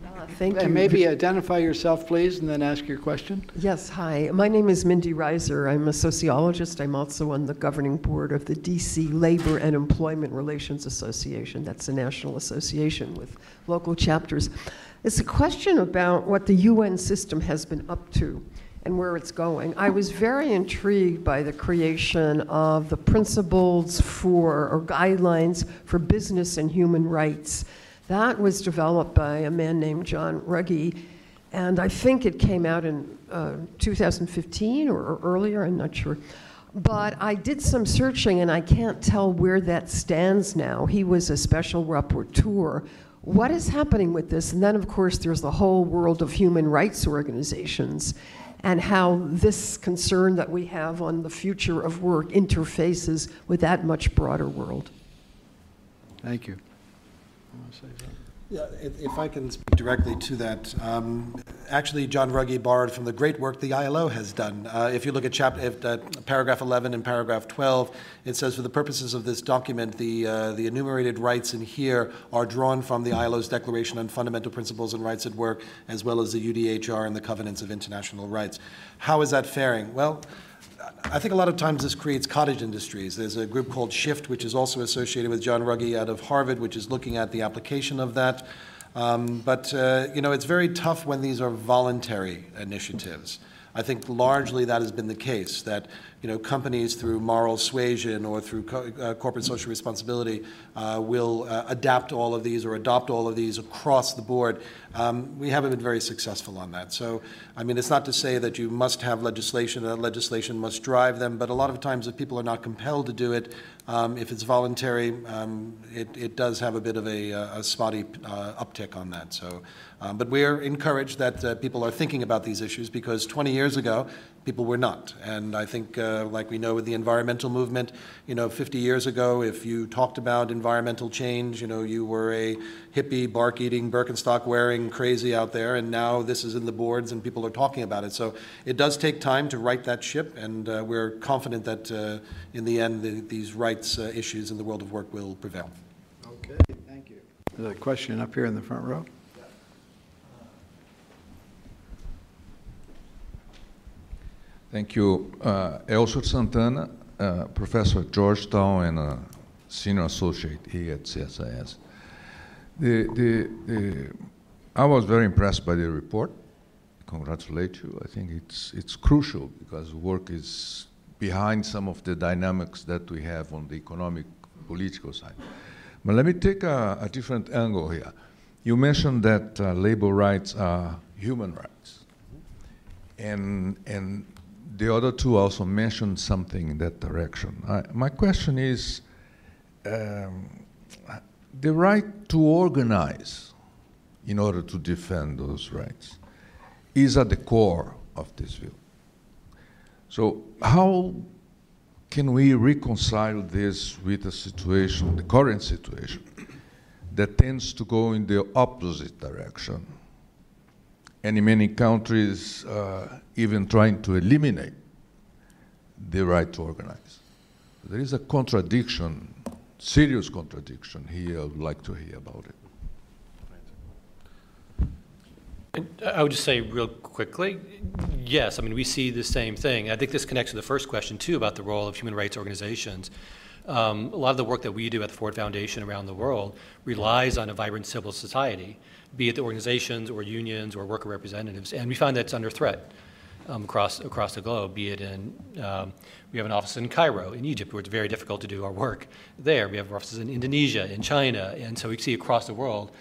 Uh, Thank you. And maybe identify yourself, please, and then ask your question. Yes, hi. My name is Mindy Reiser. I'm a sociologist. I'm also on the governing board of the DC Labor and Employment Relations Association. That's a national association with local chapters. It's a question about what the UN system has been up to and where it's going. I was very intrigued by the creation of the principles for, or guidelines for business and human rights. That was developed by a man named John Ruggie, and I think it came out in uh, 2015 or, or earlier, I'm not sure. But I did some searching, and I can't tell where that stands now. He was a special rapporteur. What is happening with this? And then, of course, there's the whole world of human rights organizations and how this concern that we have on the future of work interfaces with that much broader world. Thank you. Yeah, if, if I can speak directly to that, um, actually, John Ruggie borrowed from the great work the ILO has done. Uh, if you look at chapter, if, uh, paragraph 11 and paragraph 12, it says, for the purposes of this document, the, uh, the enumerated rights in here are drawn from the ILO's Declaration on Fundamental Principles and Rights at Work, as well as the UDHR and the Covenants of International Rights. How is that faring? Well, I think a lot of times this creates cottage industries. There's a group called Shift, which is also associated with John Ruggie out of Harvard, which is looking at the application of that. Um, but, uh, you know, it's very tough when these are voluntary initiatives. I think largely that has been the case, that you know, companies through moral suasion or through co- uh, corporate social responsibility uh, will uh, adapt all of these or adopt all of these across the board. Um, we haven't been very successful on that. So, I mean, it's not to say that you must have legislation, that legislation must drive them, but a lot of times if people are not compelled to do it, um, if it's voluntary, um, it, it, does have a bit of a, a spotty uh, uptick on that. So, um, but we're encouraged that uh, people are thinking about these issues because 20 years ago, people were not. And I think, uh, like we know with the environmental movement, you know, 50 years ago, if you talked about environmental change, you know, you were a hippie, bark eating, Birkenstock wearing crazy out there, and now this is in the boards and people are talking about it. So it does take time to right that ship, and uh, we're confident that uh, in the end, the, these rights uh, issues in the world of work will prevail. Okay, thank you. There's a question up here in the front row. Thank you. Uh, Elcio Santana, uh, professor at Georgetown and a senior associate here at CSIS. The, the, the, I was very impressed by the report. Congratulate you. I think it's, it's crucial because work is behind some of the dynamics that we have on the economic, political side. But let me take a, a different angle here. You mentioned that uh, labor rights are human rights. And, and the other two also mentioned something in that direction. I, my question is um, the right to organize in order to defend those rights is at the core of this view. So, how can we reconcile this with the situation, the current situation, that tends to go in the opposite direction? and in many countries uh, even trying to eliminate the right to organize. There is a contradiction, serious contradiction here. I would like to hear about it. I would just say real quickly, yes. I mean, we see the same thing. I think this connects to the first question too about the role of human rights organizations. Um, a lot of the work that we do at the Ford Foundation around the world relies on a vibrant civil society be it the organizations or unions or worker representatives. And we find that's under threat um, across, across the globe, be it in, um, we have an office in Cairo, in Egypt, where it's very difficult to do our work there. We have offices in Indonesia, in China. And so we see across the world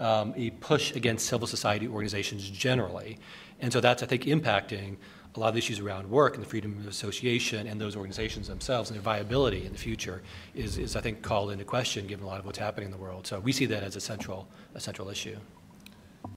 um, a push against civil society organizations generally. And so that's, I think, impacting a lot of the issues around work and the freedom of association and those organizations themselves and their viability in the future is, is I think, called into question given a lot of what's happening in the world. So we see that as a central, a central issue.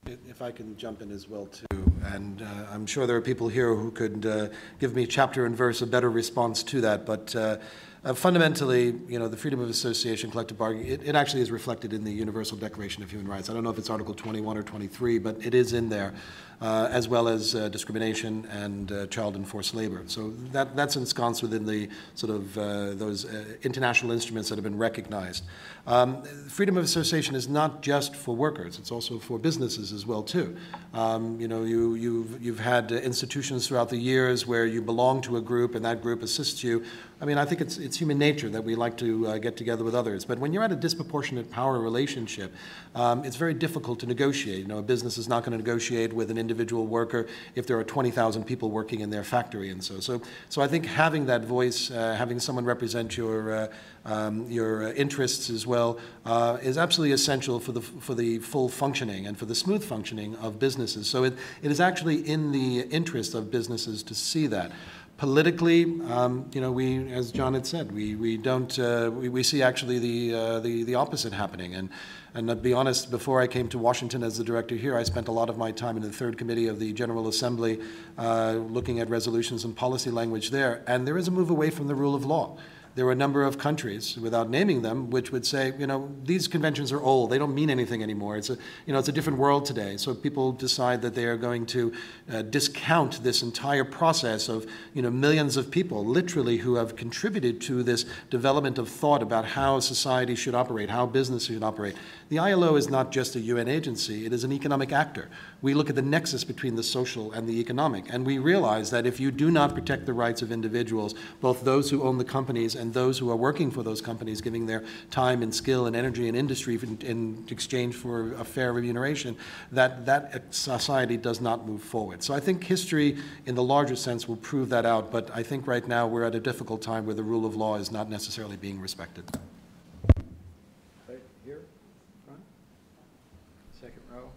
If I can jump in as well, too, and uh, I'm sure there are people here who could uh, give me chapter and verse a better response to that, but uh, uh, fundamentally, you know, the freedom of association, collective bargaining, it, it, actually is reflected in the Universal Declaration of Human Rights. I don't know if it's Article 21 or 23, but it is in there, uh, as well as uh, discrimination and uh, child and forced labor. So that, that's ensconced within the sort of uh, those uh, international instruments that have been recognized. Um, freedom of association is not just for workers; it's also for businesses as well too. Um, you know, you, you've you've had institutions throughout the years where you belong to a group, and that group assists you I mean, I think it's, it's human nature that we like to uh, get together with others. But when you're at a disproportionate power relationship, um, it's very difficult to negotiate. You know, a business is not going to negotiate with an individual worker if there are 20,000 people working in their factory and so. So, so I think having that voice, uh, having someone represent your, uh, um, your interests as well, uh, is absolutely essential for the, for the full functioning and for the smooth functioning of businesses. So it, it is actually in the interest of businesses to see that. Politically, um, you know, we, as John had said, we, we don't, uh, we, we see actually the, uh, the, the opposite happening. And, and to be honest, before I came to Washington as the director here, I spent a lot of my time in the third committee of the General Assembly uh, looking at resolutions and policy language there. And there is a move away from the rule of law. There were a number of countries, without naming them, which would say, you know, these conventions are old. They don't mean anything anymore. It's a, you know, it's a different world today. So people decide that they are going to uh, discount this entire process of, you know, millions of people, literally, who have contributed to this development of thought about how society should operate, how business should operate. The ILO is not just a UN agency; it is an economic actor. We look at the nexus between the social and the economic, and we realize that if you do not protect the rights of individuals, both those who own the companies and those who are working for those companies, giving their time and skill and energy and industry in, in exchange for a fair remuneration, that that society does not move forward. So I think history, in the larger sense, will prove that out. But I think right now we're at a difficult time where the rule of law is not necessarily being respected. Right here, front. Second row.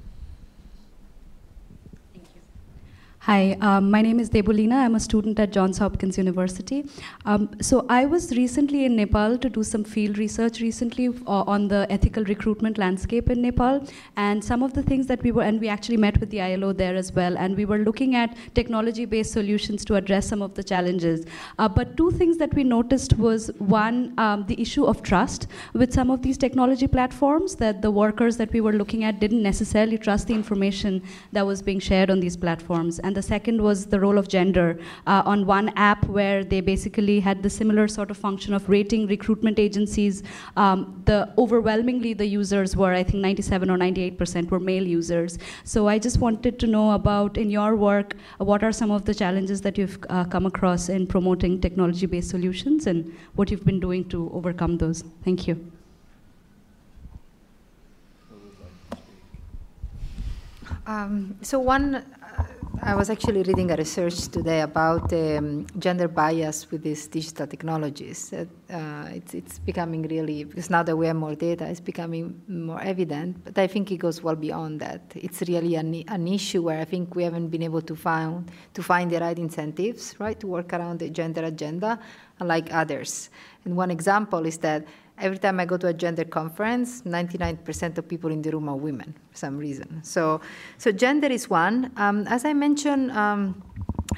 Hi, um, my name is Debulina. I'm a student at Johns Hopkins University. Um, so I was recently in Nepal to do some field research recently uh, on the ethical recruitment landscape in Nepal, and some of the things that we were, and we actually met with the ILO there as well, and we were looking at technology-based solutions to address some of the challenges. Uh, but two things that we noticed was one, um, the issue of trust with some of these technology platforms that the workers that we were looking at didn't necessarily trust the information that was being shared on these platforms, and the second was the role of gender uh, on one app where they basically had the similar sort of function of rating recruitment agencies. Um, the overwhelmingly the users were, I think, 97 or 98 percent were male users. So I just wanted to know about in your work, what are some of the challenges that you've uh, come across in promoting technology-based solutions, and what you've been doing to overcome those. Thank you. Um, so one, I was actually reading a research today about um, gender bias with these digital technologies. Uh, it's, it's becoming really because now that we have more data, it's becoming more evident. But I think it goes well beyond that. It's really an, an issue where I think we haven't been able to find to find the right incentives, right, to work around the gender agenda, unlike others. And one example is that every time I go to a gender conference, 99% of people in the room are women for some reason. So, so gender is one. Um, as I mentioned, um,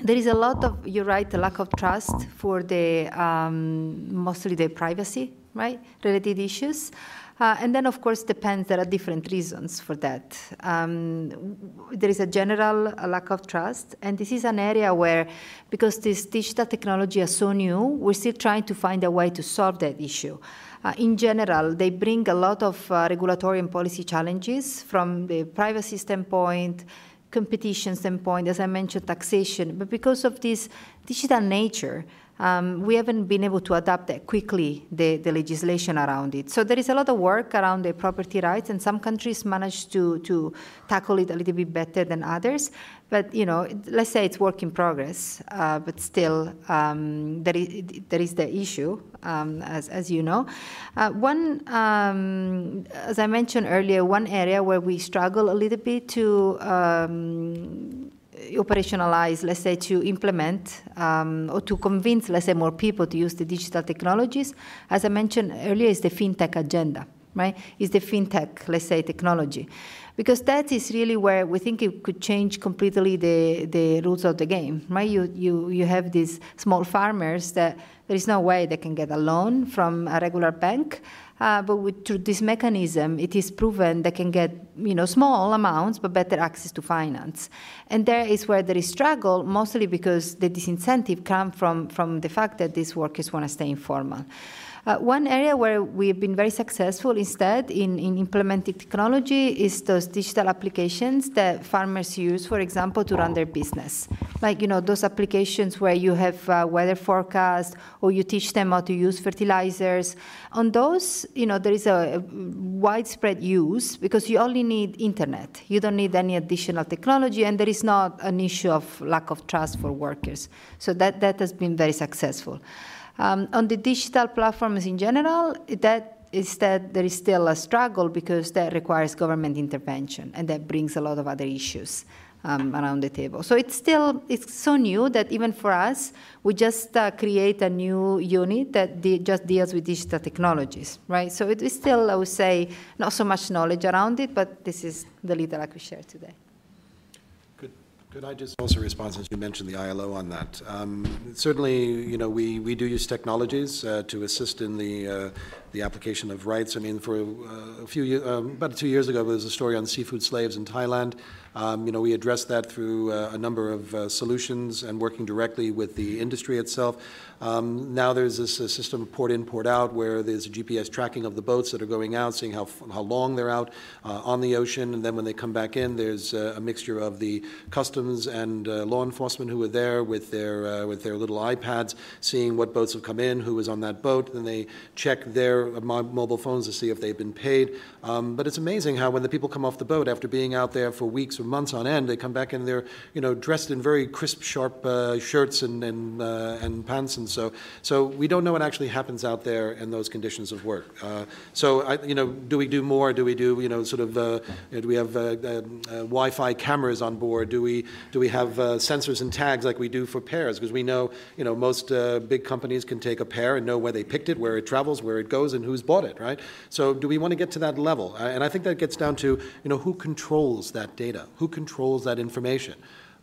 there is a lot of, you're right, a lack of trust for the um, mostly the privacy, right, related issues. Uh, and then, of course, depends. There are different reasons for that. Um, there is a general lack of trust, and this is an area where, because this digital technology is so new, we're still trying to find a way to solve that issue. Uh, in general, they bring a lot of uh, regulatory and policy challenges from the privacy standpoint, competition standpoint, as I mentioned, taxation. But because of this digital nature, um, we haven't been able to adapt that quickly the, the legislation around it. So there is a lot of work around the property rights, and some countries manage to, to tackle it a little bit better than others. But you know, let's say it's work in progress, uh, but still um, there, is, there is the issue, um, as, as you know. Uh, one, um, as I mentioned earlier, one area where we struggle a little bit to um, operationalize, let's say, to implement um, or to convince, let's say, more people to use the digital technologies, as I mentioned earlier, is the fintech agenda, right? Is the fintech, let's say, technology. Because that is really where we think it could change completely the, the rules of the game, right? You, you, you have these small farmers that there is no way they can get a loan from a regular bank. Uh, but with, through this mechanism, it is proven they can get you know small amounts but better access to finance. And there is where there is struggle, mostly because the disincentive comes from from the fact that these workers want to stay informal. Uh, one area where we've been very successful instead in, in implementing technology is those digital applications that farmers use, for example, to run their business. Like, you know, those applications where you have uh, weather forecast or you teach them how to use fertilizers. On those, you know, there is a, a widespread use because you only need internet. You don't need any additional technology, and there is not an issue of lack of trust for workers. So that, that has been very successful. Um, on the digital platforms in general, that is that there is still a struggle because that requires government intervention, and that brings a lot of other issues um, around the table. So it's still it's so new that even for us, we just uh, create a new unit that de- just deals with digital technologies, right? So it is still, I would say, not so much knowledge around it, but this is the little I could share today. Could I just also respond, since you mentioned the ILO on that? Um, certainly, you know, we, we do use technologies uh, to assist in the, uh, the application of rights. I mean, for uh, a few um, about two years ago, there was a story on seafood slaves in Thailand. Um, you know, we addressed that through uh, a number of uh, solutions and working directly with the industry itself. Um, now there's this uh, system of port in, port out, where there's a GPS tracking of the boats that are going out, seeing how, how long they're out uh, on the ocean, and then when they come back in, there's uh, a mixture of the customs and uh, law enforcement who are there with their uh, with their little iPads, seeing what boats have come in, who was on that boat. Then they check their mobile phones to see if they've been paid. Um, but it's amazing how when the people come off the boat after being out there for weeks or months on end, they come back and they're you know dressed in very crisp, sharp uh, shirts and and, and pants and so, so we don't know what actually happens out there in those conditions of work. Uh, so, I, you know, do we do more? Do we do, you know, sort of, uh, do we have uh, uh, uh Wi-Fi cameras on board? Do we do we have sensors and tags like we do for pears? Because we know, you know, most big companies can take a pear and know where they picked it, where it travels, where it goes, and who's bought it, right? So, do we want to get to that level? and I think that gets down to, you know, who controls that data? Who controls that information?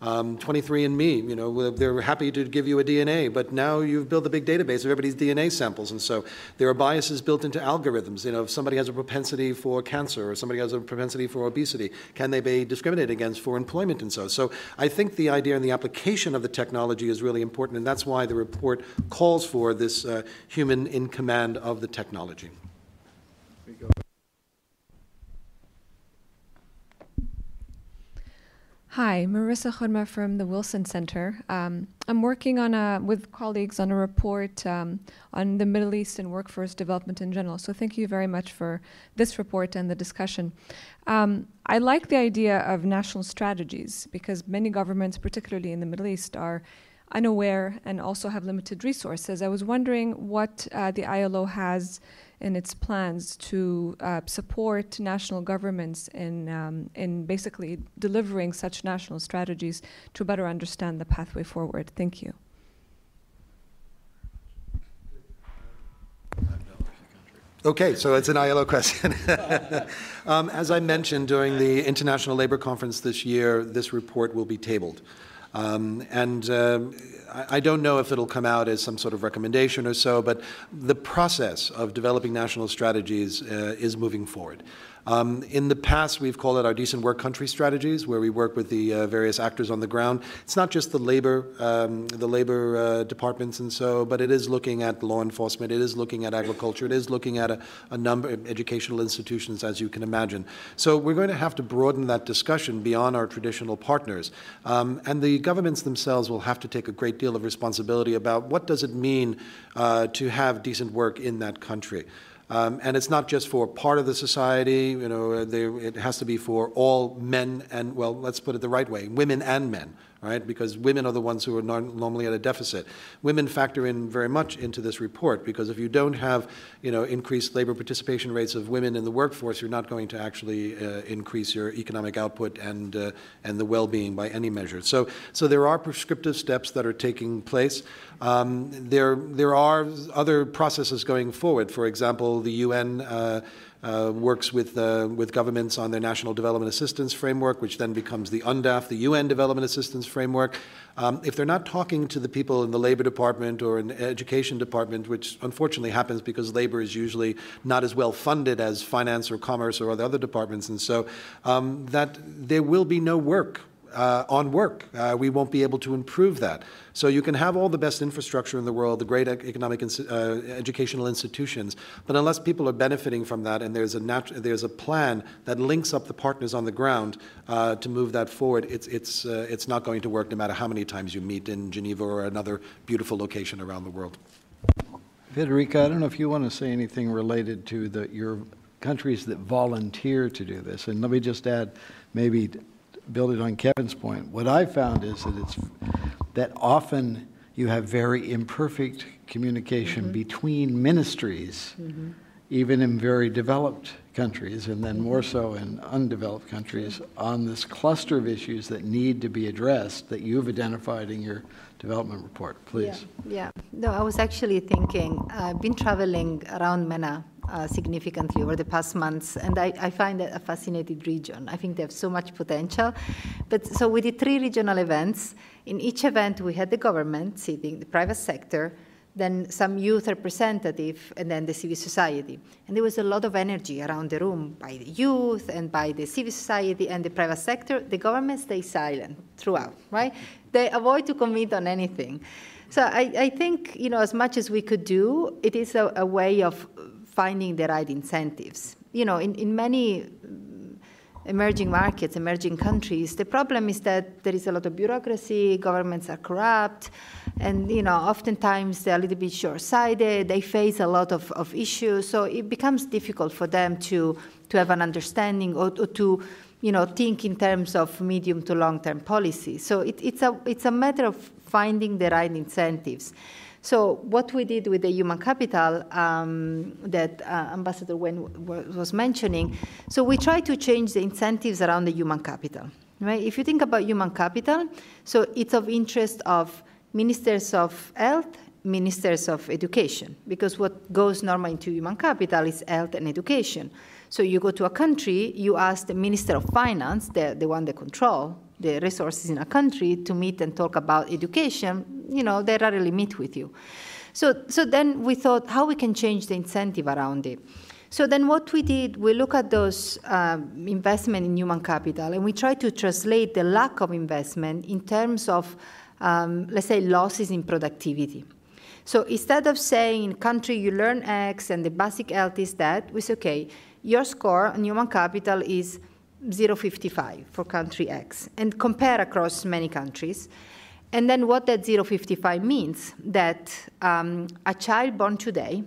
Um, 23andMe, you know, they're happy to give you a DNA, but now you've built a big database of everybody's DNA samples, and so there are biases built into algorithms. You know, if somebody has a propensity for cancer or somebody has a propensity for obesity, can they be discriminated against for employment and so? So I think the idea and the application of the technology is really important, and that's why the report calls for this uh, human in command of the technology. Hi, Marissa Chorma from the Wilson Center. Um, I'm working on a, with colleagues on a report um, on the Middle East and workforce development in general. So thank you very much for this report and the discussion. Um, I like the idea of national strategies because many governments, particularly in the Middle East, are unaware and also have limited resources. I was wondering what uh, the ILO has in its plans to uh, support national governments in, um, in basically delivering such national strategies to better understand the pathway forward. Thank you. Okay, so it's an ILO question. um, as I mentioned during the International Labor Conference this year, this report will be tabled. Um, and um, I don't know if it'll come out as some sort of recommendation or so, but the process of developing national strategies uh, is moving forward. Um, in the past, we've called it our decent work country strategies, where we work with the uh, various actors on the ground. It's not just the labor, um, the labor uh, departments and so, but it is looking at law enforcement. It is looking at agriculture. It is looking at a, a number of educational institutions, as you can imagine. So we're going to have to broaden that discussion beyond our traditional partners, um, and the governments themselves will have to take a great deal of responsibility about what does it mean uh, to have decent work in that country. Um, and it's not just for part of the society, you know, they, it has to be for all men and, well, let's put it the right way, women and men right? Because women are the ones who are normally at a deficit. Women factor in very much into this report because if you don't have, you know, increased labor participation rates of women in the workforce, you're not going to actually uh, increase your economic output and uh, and the well-being by any measure. So so there are prescriptive steps that are taking place. Um, there there are other processes going forward. For example, the UN. Uh, uh, works with, uh, with governments on their National Development Assistance Framework, which then becomes the UNDAF, the UN Development Assistance Framework. Um, if they're not talking to the people in the Labor Department or in the Education Department, which unfortunately happens because labor is usually not as well funded as finance or commerce or other departments, and so um, that there will be no work uh, on work. Uh, we won't be able to improve that. So you can have all the best infrastructure in the world, the great economic uh, educational institutions, but unless people are benefiting from that and there's a there's a plan that links up the partners on the ground uh, to move that forward, it's it's uh, it's not going to work no matter how many times you meet in Geneva or another beautiful location around the world. Federica, I don't know if you want to say anything related to the your countries that volunteer to do this, and let me just add maybe building on Kevin's point, what I found is that it's that often you have very imperfect communication mm-hmm. between ministries, mm-hmm. even in very developed countries, and then more so in undeveloped countries, on this cluster of issues that need to be addressed that you've identified in your development report. Please. Yeah, yeah. No, I was actually thinking, I've been traveling around MENA uh, significantly over the past months, and I, I find that a fascinating region. I think they have so much potential. But so we did three regional events. In each event, we had the government sitting, the private sector, then some youth representative, and then the civil society. And there was a lot of energy around the room by the youth and by the civil society and the private sector. The government stays silent throughout, right? They avoid to commit on anything. So I, I think, you know, as much as we could do, it is a, a way of finding the right incentives. You know, in, in many mm, emerging markets, emerging countries, the problem is that there is a lot of bureaucracy, governments are corrupt, and you know, oftentimes they're a little bit short-sighted, they face a lot of, of issues, so it becomes difficult for them to, to have an understanding or, or to you know, think in terms of medium to long-term policy. So it, it's, a, it's a matter of finding the right incentives. So what we did with the human capital um, that uh, Ambassador Wen was mentioning, so we try to change the incentives around the human capital. Right? If you think about human capital, so it's of interest of ministers of health, ministers of education, because what goes normally into human capital is health and education. So you go to a country, you ask the minister of finance, the, the one that control the resources in a country, to meet and talk about education you know, they rarely meet with you. So, so then we thought how we can change the incentive around it. So then what we did, we look at those um, investment in human capital and we try to translate the lack of investment in terms of, um, let's say, losses in productivity. So instead of saying in country you learn X and the basic health is that, we say, okay, your score on human capital is 0.55 for country X and compare across many countries. And then what that 055 means, that um, a child born today,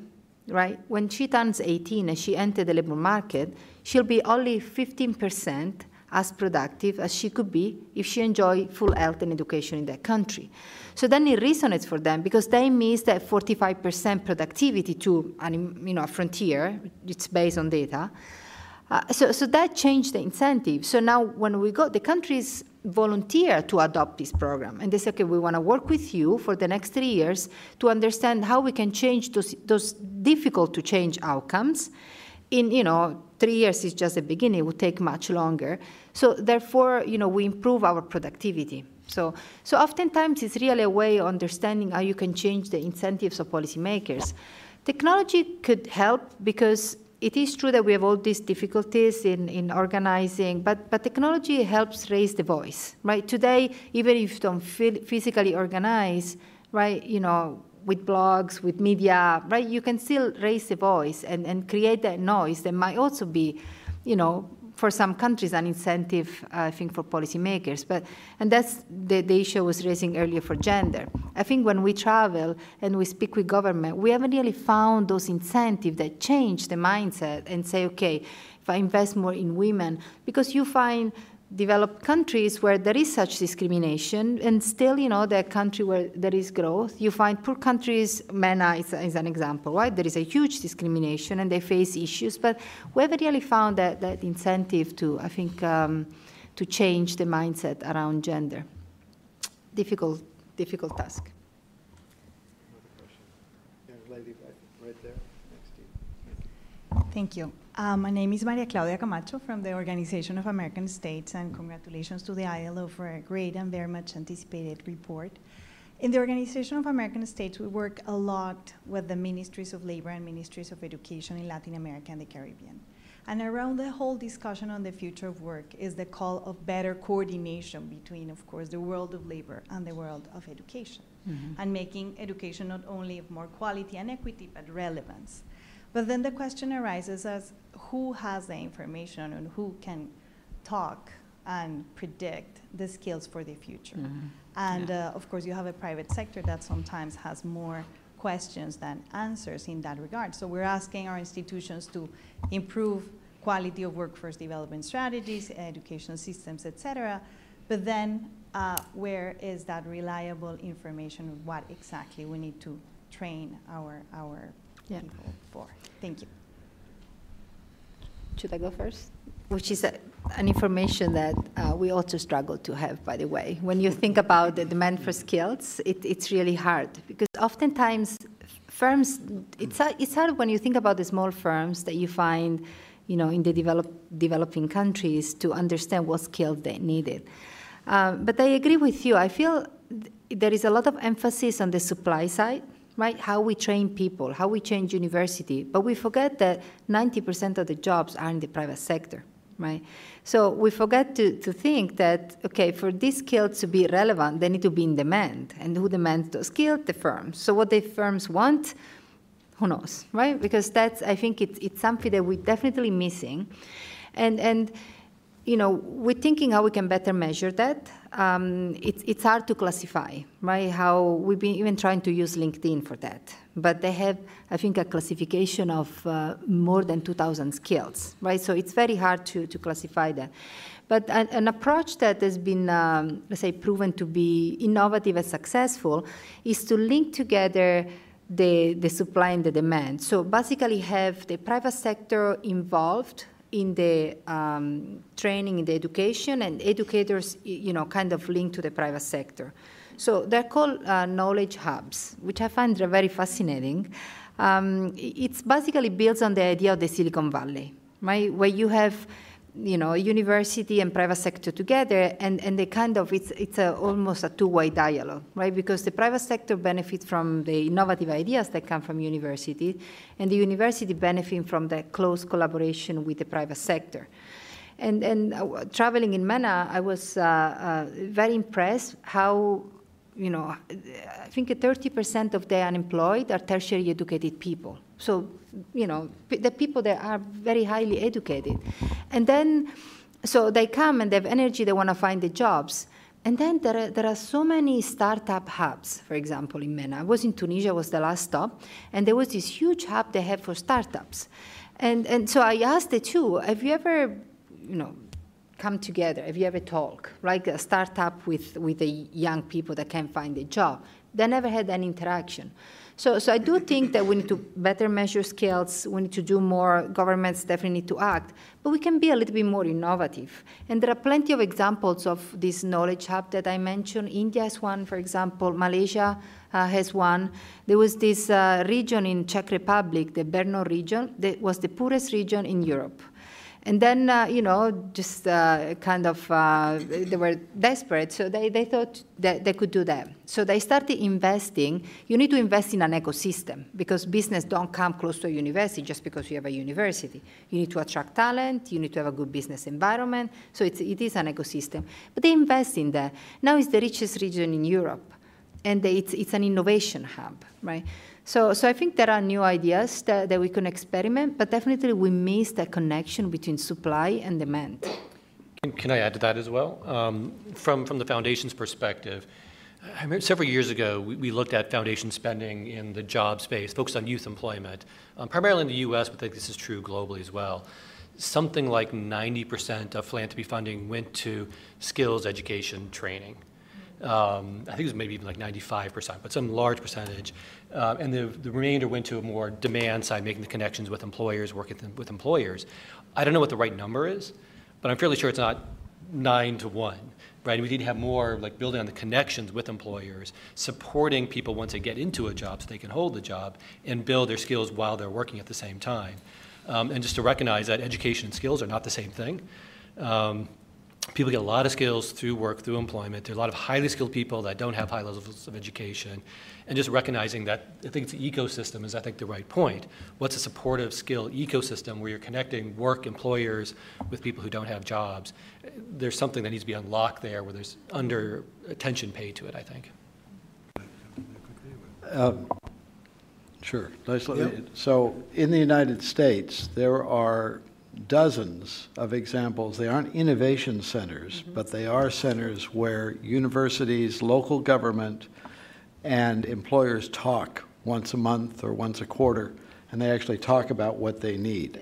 right, when she turns 18 and she enters the labor market, she'll be only 15% as productive as she could be if she enjoyed full health and education in that country. So then it resonates for them because they miss that 45% productivity to you know, a frontier, it's based on data. Uh, so, so that changed the incentive. So now when we go, the countries volunteer to adopt this program. And they say, okay, we want to work with you for the next three years to understand how we can change those, those difficult to change outcomes. In, you know, three years is just the beginning, it would take much longer. So therefore, you know, we improve our productivity. So, so oftentimes it's really a way of understanding how you can change the incentives of policymakers. Technology could help because it is true that we have all these difficulties in, in organizing, but, but technology helps raise the voice, right? Today, even if you don't physically organize, right, you know, with blogs, with media, right, you can still raise the voice and, and create that noise that might also be, you know, for some countries an incentive, I think, for policymakers. But and that's the, the issue I was raising earlier for gender. I think when we travel and we speak with government, we haven't really found those incentives that change the mindset and say, okay, if I invest more in women, because you find developed countries where there is such discrimination, and still, you know, the country where there is growth, you find poor countries, MENA is, is, an example, right? There is a huge discrimination and they face issues, but we haven't really found that, that incentive to, I think, um, to change the mindset around gender. Difficult, difficult task. Thank you. Uh, my name is Maria Claudia Camacho from the Organization of American States, and congratulations to the ILO for a great and very much anticipated report. In the Organization of American States, we work a lot with the ministries of labor and ministries of education in Latin America and the Caribbean. And around the whole discussion on the future of work is the call of better coordination between, of course, the world of labor and the world of education, mm-hmm. and making education not only of more quality and equity, but relevance. But then the question arises as who has the information and who can talk and predict the skills for the future. Mm-hmm. And yeah. uh, of course, you have a private sector that sometimes has more questions than answers in that regard. So we're asking our institutions to improve quality of workforce development strategies, educational systems, et cetera. But then uh, where is that reliable information? What exactly we need to train our, our yeah. people for? Thank you. Should I go first? Which is a, an information that uh, we also struggle to have, by the way. When you think about the demand for skills, it, it's really hard because oftentimes firms, it's, it's hard when you think about the small firms that you find, you know, in the develop, developing countries to understand what skills they needed. Um, but I agree with you. I feel th- there is a lot of emphasis on the supply side, right? How we train people, how we change university. But we forget that 90% of the jobs are in the private sector, right? So we forget to, to think that, okay, for these skills to be relevant, they need to be in demand. And who demands those skills? The firms. So what the firms want, who knows, right? Because that's, I think it's, it's something that we're definitely missing. And, and you know, we're thinking how we can better measure that. Um, it's, it's hard to classify, right? How we've been even trying to use LinkedIn for that. But they have, I think, a classification of uh, more than 2,000 skills, right? So it's very hard to, to classify that. But an, an approach that has been, um, let's say, proven to be innovative and successful is to link together the, the supply and the demand. So basically, have the private sector involved in the um, training, in the education, and educators, you know, kind of linked to the private sector. So they're called uh, knowledge hubs, which I find very fascinating. Um, it's basically built on the idea of the Silicon Valley, right, where you have you know, university and private sector together, and, and they kind of, it's, it's a, almost a two-way dialogue, right? Because the private sector benefits from the innovative ideas that come from university, and the university benefit from the close collaboration with the private sector. And, and uh, traveling in MENA, I was uh, uh, very impressed how, you know, I think 30% of the unemployed are tertiary educated people. So you know, the people that are very highly educated. And then, so they come and they have energy, they want to find the jobs. And then there are, there are so many startup hubs, for example, in MENA. I was in Tunisia, was the last stop, and there was this huge hub they have for startups. And, and so I asked the two, have you ever, you know, come together? Have you ever talked, like a startup with, with the young people that can't find a job? They never had any interaction. So, so I do think that we need to better measure skills. We need to do more. Governments definitely need to act, but we can be a little bit more innovative. And there are plenty of examples of this knowledge hub that I mentioned. India has one, for example. Malaysia uh, has one. There was this uh, region in Czech Republic, the Brno region, that was the poorest region in Europe. And then, uh, you know, just uh, kind of, uh, they were desperate, so they, they thought that they could do that. So they started investing. You need to invest in an ecosystem because business don't come close to a university just because you have a university. You need to attract talent, you need to have a good business environment, so it's, it is an ecosystem. But they invest in that. Now it's the richest region in Europe, and it's, it's an innovation hub, right? So, so I think there are new ideas that, that we can experiment, but definitely we miss the connection between supply and demand. Can, can I add to that as well? Um, from, from the foundation's perspective, I remember several years ago, we, we, looked at foundation spending in the job space, focused on youth employment, um, primarily in the US, but I think this is true globally as well. Something like 90% of philanthropy funding went to skills education training. Um, I think it was maybe even like 95%, but some large percentage. Uh, and the, the remainder went to a more demand side, making the connections with employers, working with employers. I don't know what the right number is, but I'm fairly sure it's not nine to one, right? We need to have more like building on the connections with employers, supporting people once they get into a job so they can hold the job and build their skills while they're working at the same time. Um, and just to recognize that education and skills are not the same thing. Um, people get a lot of skills through work, through employment. There are a lot of highly skilled people that don't have high levels of education. And just recognizing that, I think it's the ecosystem is, I think, the right point. What's a supportive skill ecosystem where you're connecting work, employers with people who don't have jobs? There's something that needs to be unlocked there where there's under attention paid to it, I think. Uh, sure. Yep. So in the United States, there are dozens of examples. They aren't innovation centers, mm-hmm. but they are centers where universities, local government, and employers talk once a month or once a quarter, and they actually talk about what they need.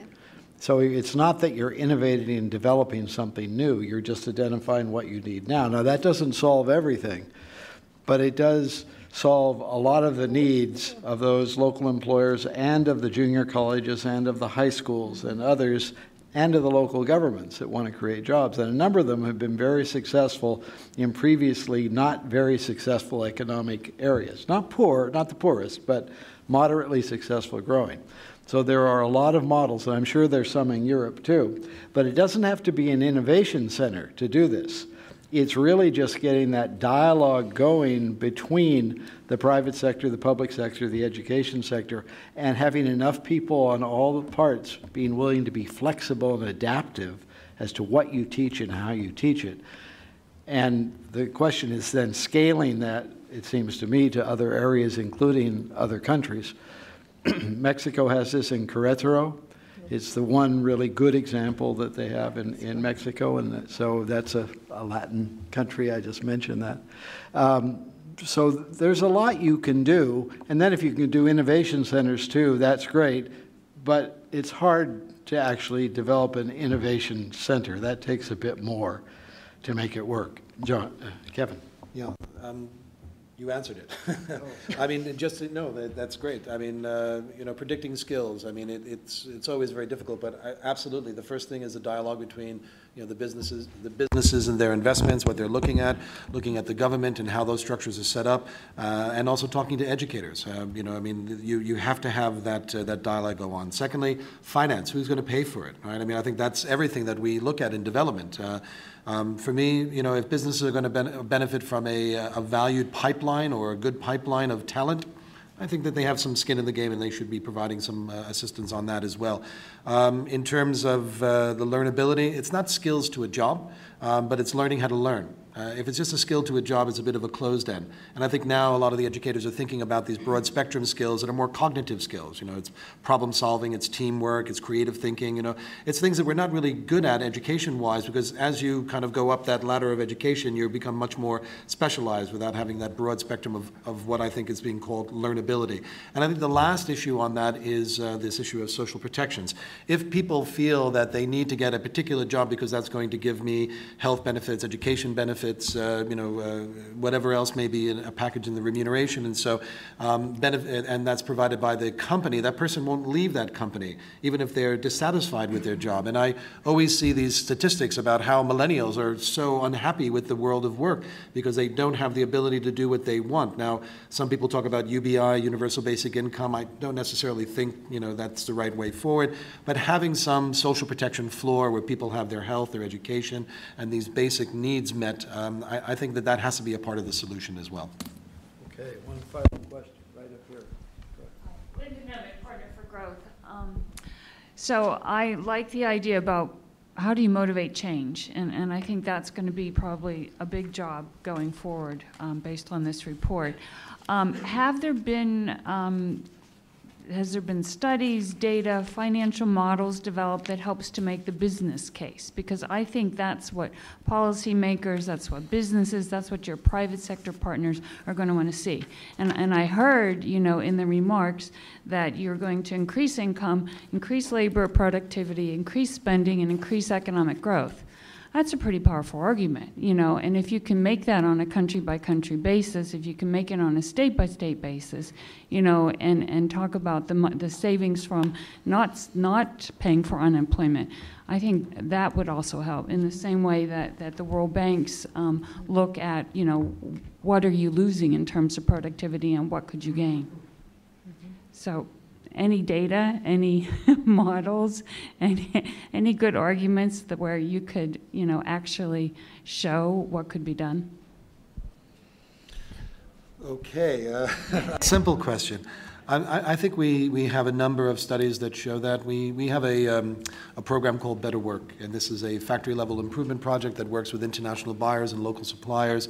So it's not that you're innovating and developing something new, you're just identifying what you need now. Now, that doesn't solve everything, but it does solve a lot of the needs of those local employers and of the junior colleges and of the high schools and others and of the local governments that want to create jobs. And a number of them have been very successful in previously not very successful economic areas. Not poor, not the poorest, but moderately successful growing. So there are a lot of models, and I'm sure there's some in Europe too. But it doesn't have to be an innovation center to do this. It's really just getting that dialogue going between the private sector, the public sector, the education sector, and having enough people on all the parts being willing to be flexible and adaptive as to what you teach and how you teach it. And the question is then scaling that, it seems to me, to other areas, including other countries. Mexico has this in Querétaro. It's the one really good example that they have in, in Mexico, and so that's a, a Latin country. I just mentioned that. Um, so there's a lot you can do, and then if you can do innovation centers too, that's great. But it's hard to actually develop an innovation center. That takes a bit more to make it work. John, uh, Kevin. Yeah. Um, you answered it. I mean, just no, that, that's great. I mean, uh, you know, predicting skills. I mean, it, it's it's always very difficult, but I, absolutely, the first thing is a dialogue between you know the businesses, the businesses and their investments, what they're looking at, looking at the government and how those structures are set up, uh, and also talking to educators. Uh, you know, I mean, you you have to have that uh, that dialogue go on. Secondly, finance. Who's going to pay for it? Right. I mean, I think that's everything that we look at in development. Um, for me, you know, if businesses are going to ben- benefit from a, a valued pipeline or a good pipeline of talent, I think that they have some skin in the game and they should be providing some uh, assistance on that as well. Um, in terms of uh, the learnability, it's not skills to a job, um, but it's learning how to learn. Uh, if it's just a skill to a job, it's a bit of a closed end. And I think now a lot of the educators are thinking about these broad spectrum skills that are more cognitive skills. You know, it's problem solving, it's teamwork, it's creative thinking. You know, it's things that we're not really good at education-wise because as you kind of go up that ladder of education, you become much more specialized without having that broad spectrum of, of what I think is being called learnability. And I think the last issue on that is uh, this issue of social protections. If people feel that they need to get a particular job because that's going to give me health benefits, education benefits, benefits, uh, you know, uh, whatever else may be in a package in the remuneration. And so, um, benefit, and that's provided by the company. That person won't leave that company, even if they're dissatisfied with their job. And I always see these statistics about how millennials are so unhappy with the world of work because they don't have the ability to do what they want. Now, some people talk about UBI, universal basic income. I don't necessarily think, you know, that's the right way forward. But having some social protection floor where people have their health, their education, and these basic needs met um, I, I, think that that has to be a part of the solution as well. Okay, one final question right up here. Linda Nemeth, Partner for Growth. Um, so I like the idea about how do you motivate change, and, and I think that's going to be probably a big job going forward um, based on this report. Um, have there been um, has there been studies, data, financial models developed that helps to make the business case? Because I think that's what policymakers, that's what businesses, that's what your private sector partners are going to want to see. And, and I heard, you know, in the remarks that you're going to increase income, increase labor productivity, increase spending, and increase economic growth that's a pretty powerful argument, you know. And if you can make that on a country by country basis, if you can make it on a state by state basis, you know, and, and talk about the, the savings from not, not paying for unemployment, I think that would also help in the same way that, that the World Banks um, look at, you know, what are you losing in terms of productivity and what could you gain. Mm-hmm. So any data, any models, any, any good arguments that where you could, you know, actually show what could be done? Okay, uh, simple question. I, I, think we, we have a number of studies that show that. We, we have a, um, a program called Better Work, and this is a factory level improvement project that works with international buyers and local suppliers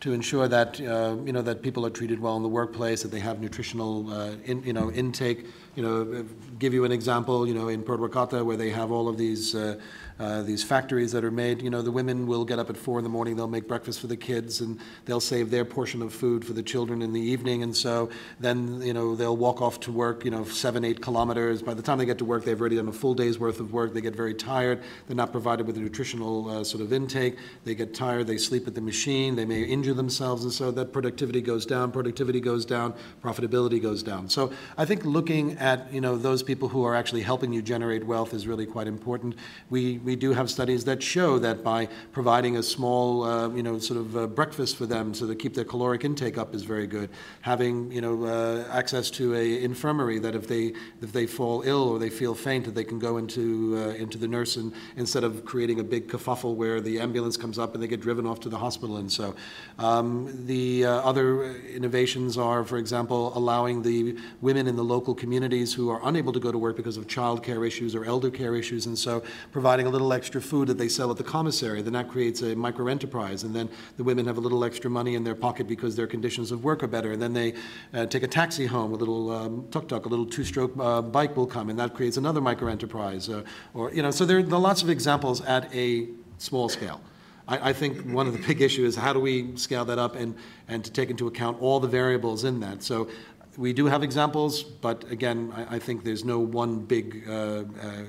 to ensure that uh, you know that people are treated well in the workplace, that they have nutritional uh, in, you know intake. You know, give you an example. You know, in Puerto Rico, where they have all of these uh, uh, these factories that are made. You know, the women will get up at four in the morning, they'll make breakfast for the kids, and they'll save their portion of food for the children in the evening. And so then, you know, they'll walk off to work, you know, seven, eight kilometers. By the time they get to work, they've already done a full day's worth of work. They get very tired. They're not provided with a nutritional uh, sort of intake. They get tired. They sleep at the machine. They may injure themselves. And so that productivity goes down. Productivity goes down. Profitability goes down. So I think looking at, you know, those people who are actually helping you generate wealth is really quite important. We, we do have studies that show that by providing a small, uh, you know, sort of uh, breakfast for them so they keep their caloric intake up is very good. Having, you know, uh, access to a infirmary that if they, if they fall ill or they feel faint, that they can go into, uh, into the nurse and instead of creating a big kerfuffle where the ambulance comes up and they get driven off to the hospital. And so um, the uh, other innovations are, for example, allowing the women in the local communities who are unable to go to work because of child care issues or elder care issues, and so providing a little extra food that they sell at the commissary. Then that creates a micro enterprise, and then the women have a little extra money in their pocket because their conditions of work are better. And then they uh, take a taxi home, a little um, tuk tuk, a little two stroke uh, bike will come, and that creates another micro enterprise. Uh, or, you know, so there, are lots of examples at a small scale. I, I think one of the big issues is how do we scale that up and, and to take into account all the variables in that. So we do have examples, but again, I, I think there's no one big uh, uh,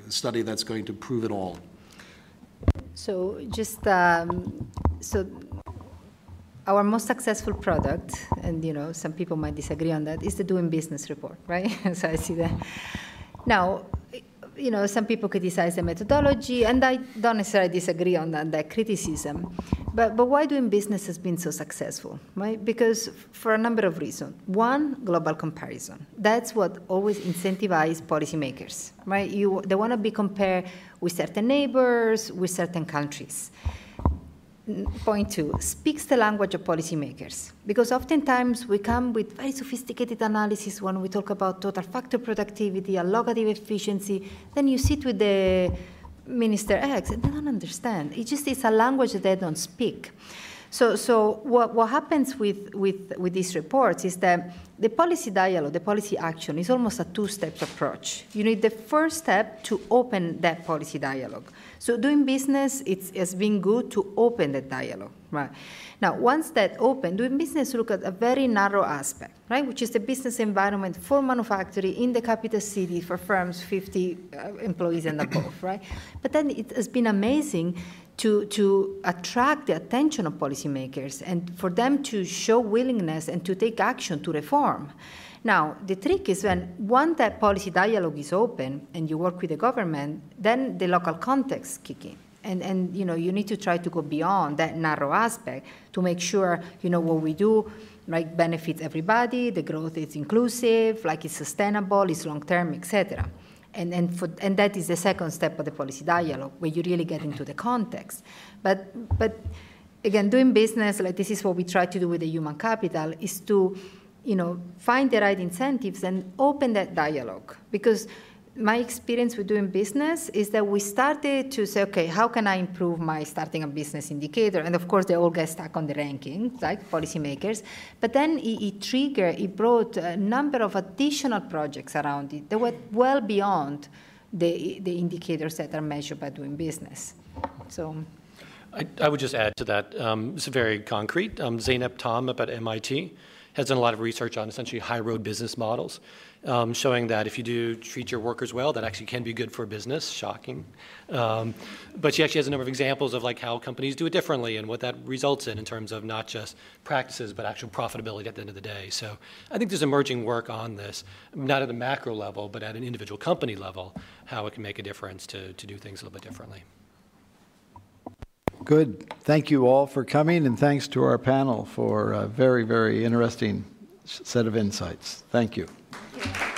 study that's going to prove it all. So just um, so our most successful product, and you know some people might disagree on that, is the doing business report, right? so I see that. Now, you know, some people criticize the methodology, and I don't necessarily disagree on that, that criticism. But, but why doing business has been so successful, right? Because for a number of reasons. One, global comparison. That's what always incentivizes policymakers, right? You, they want to be compared with certain neighbors, with certain countries. Point two speaks the language of policymakers. Because oftentimes we come with very sophisticated analysis when we talk about total factor productivity allocative efficiency. Then you sit with the minister x and they don't understand. It just is a language that they don't speak so, so what, what happens with, with, with these reports is that the policy dialogue, the policy action is almost a two-step approach. You need the first step to open that policy dialogue. So doing business, it's, it's been good to open the dialogue, right? Now, once that open, doing business look at a very narrow aspect, right, which is the business environment for manufacturing in the capital city for firms 50 uh, employees and above, right? But then it has been amazing to, to attract the attention of policymakers and for them to show willingness and to take action to reform. Now, the trick is when once that policy dialogue is open and you work with the government, then the local context kick in. And, and you know you need to try to go beyond that narrow aspect to make sure you know what we do like benefits everybody the growth is inclusive like it's sustainable it's long term etc and, and, for, and that is the second step of the policy dialogue, where you really get into the context. But, but again, doing business, like this is what we try to do with the human capital, is to you know, find the right incentives and open that dialogue. Because my experience with doing business is that we started to say, okay, how can I improve my starting a business indicator? And of course, they all get stuck on the rankings, like policymakers. But then it, it triggered, it brought a number of additional projects around it that went well beyond the, the indicators that are measured by doing business. So. I, I would just add to that. Um, it's very concrete. Um, Zeynep Ton up at MIT has done a lot of research on essentially high road business models um, showing that if you do treat your workers well, that actually can be good for business. Shocking, um, but she actually has a number of examples of like how companies do it differently and what that results in in terms of not just practices but actual profitability at the end of the day. So I think there's emerging work on this, not at a macro level, but at an individual company level, how it can make a difference to to do things a little bit differently. Good. Thank you all for coming, and thanks to our panel for a very, very interesting set of insights. Thank you. Thank you.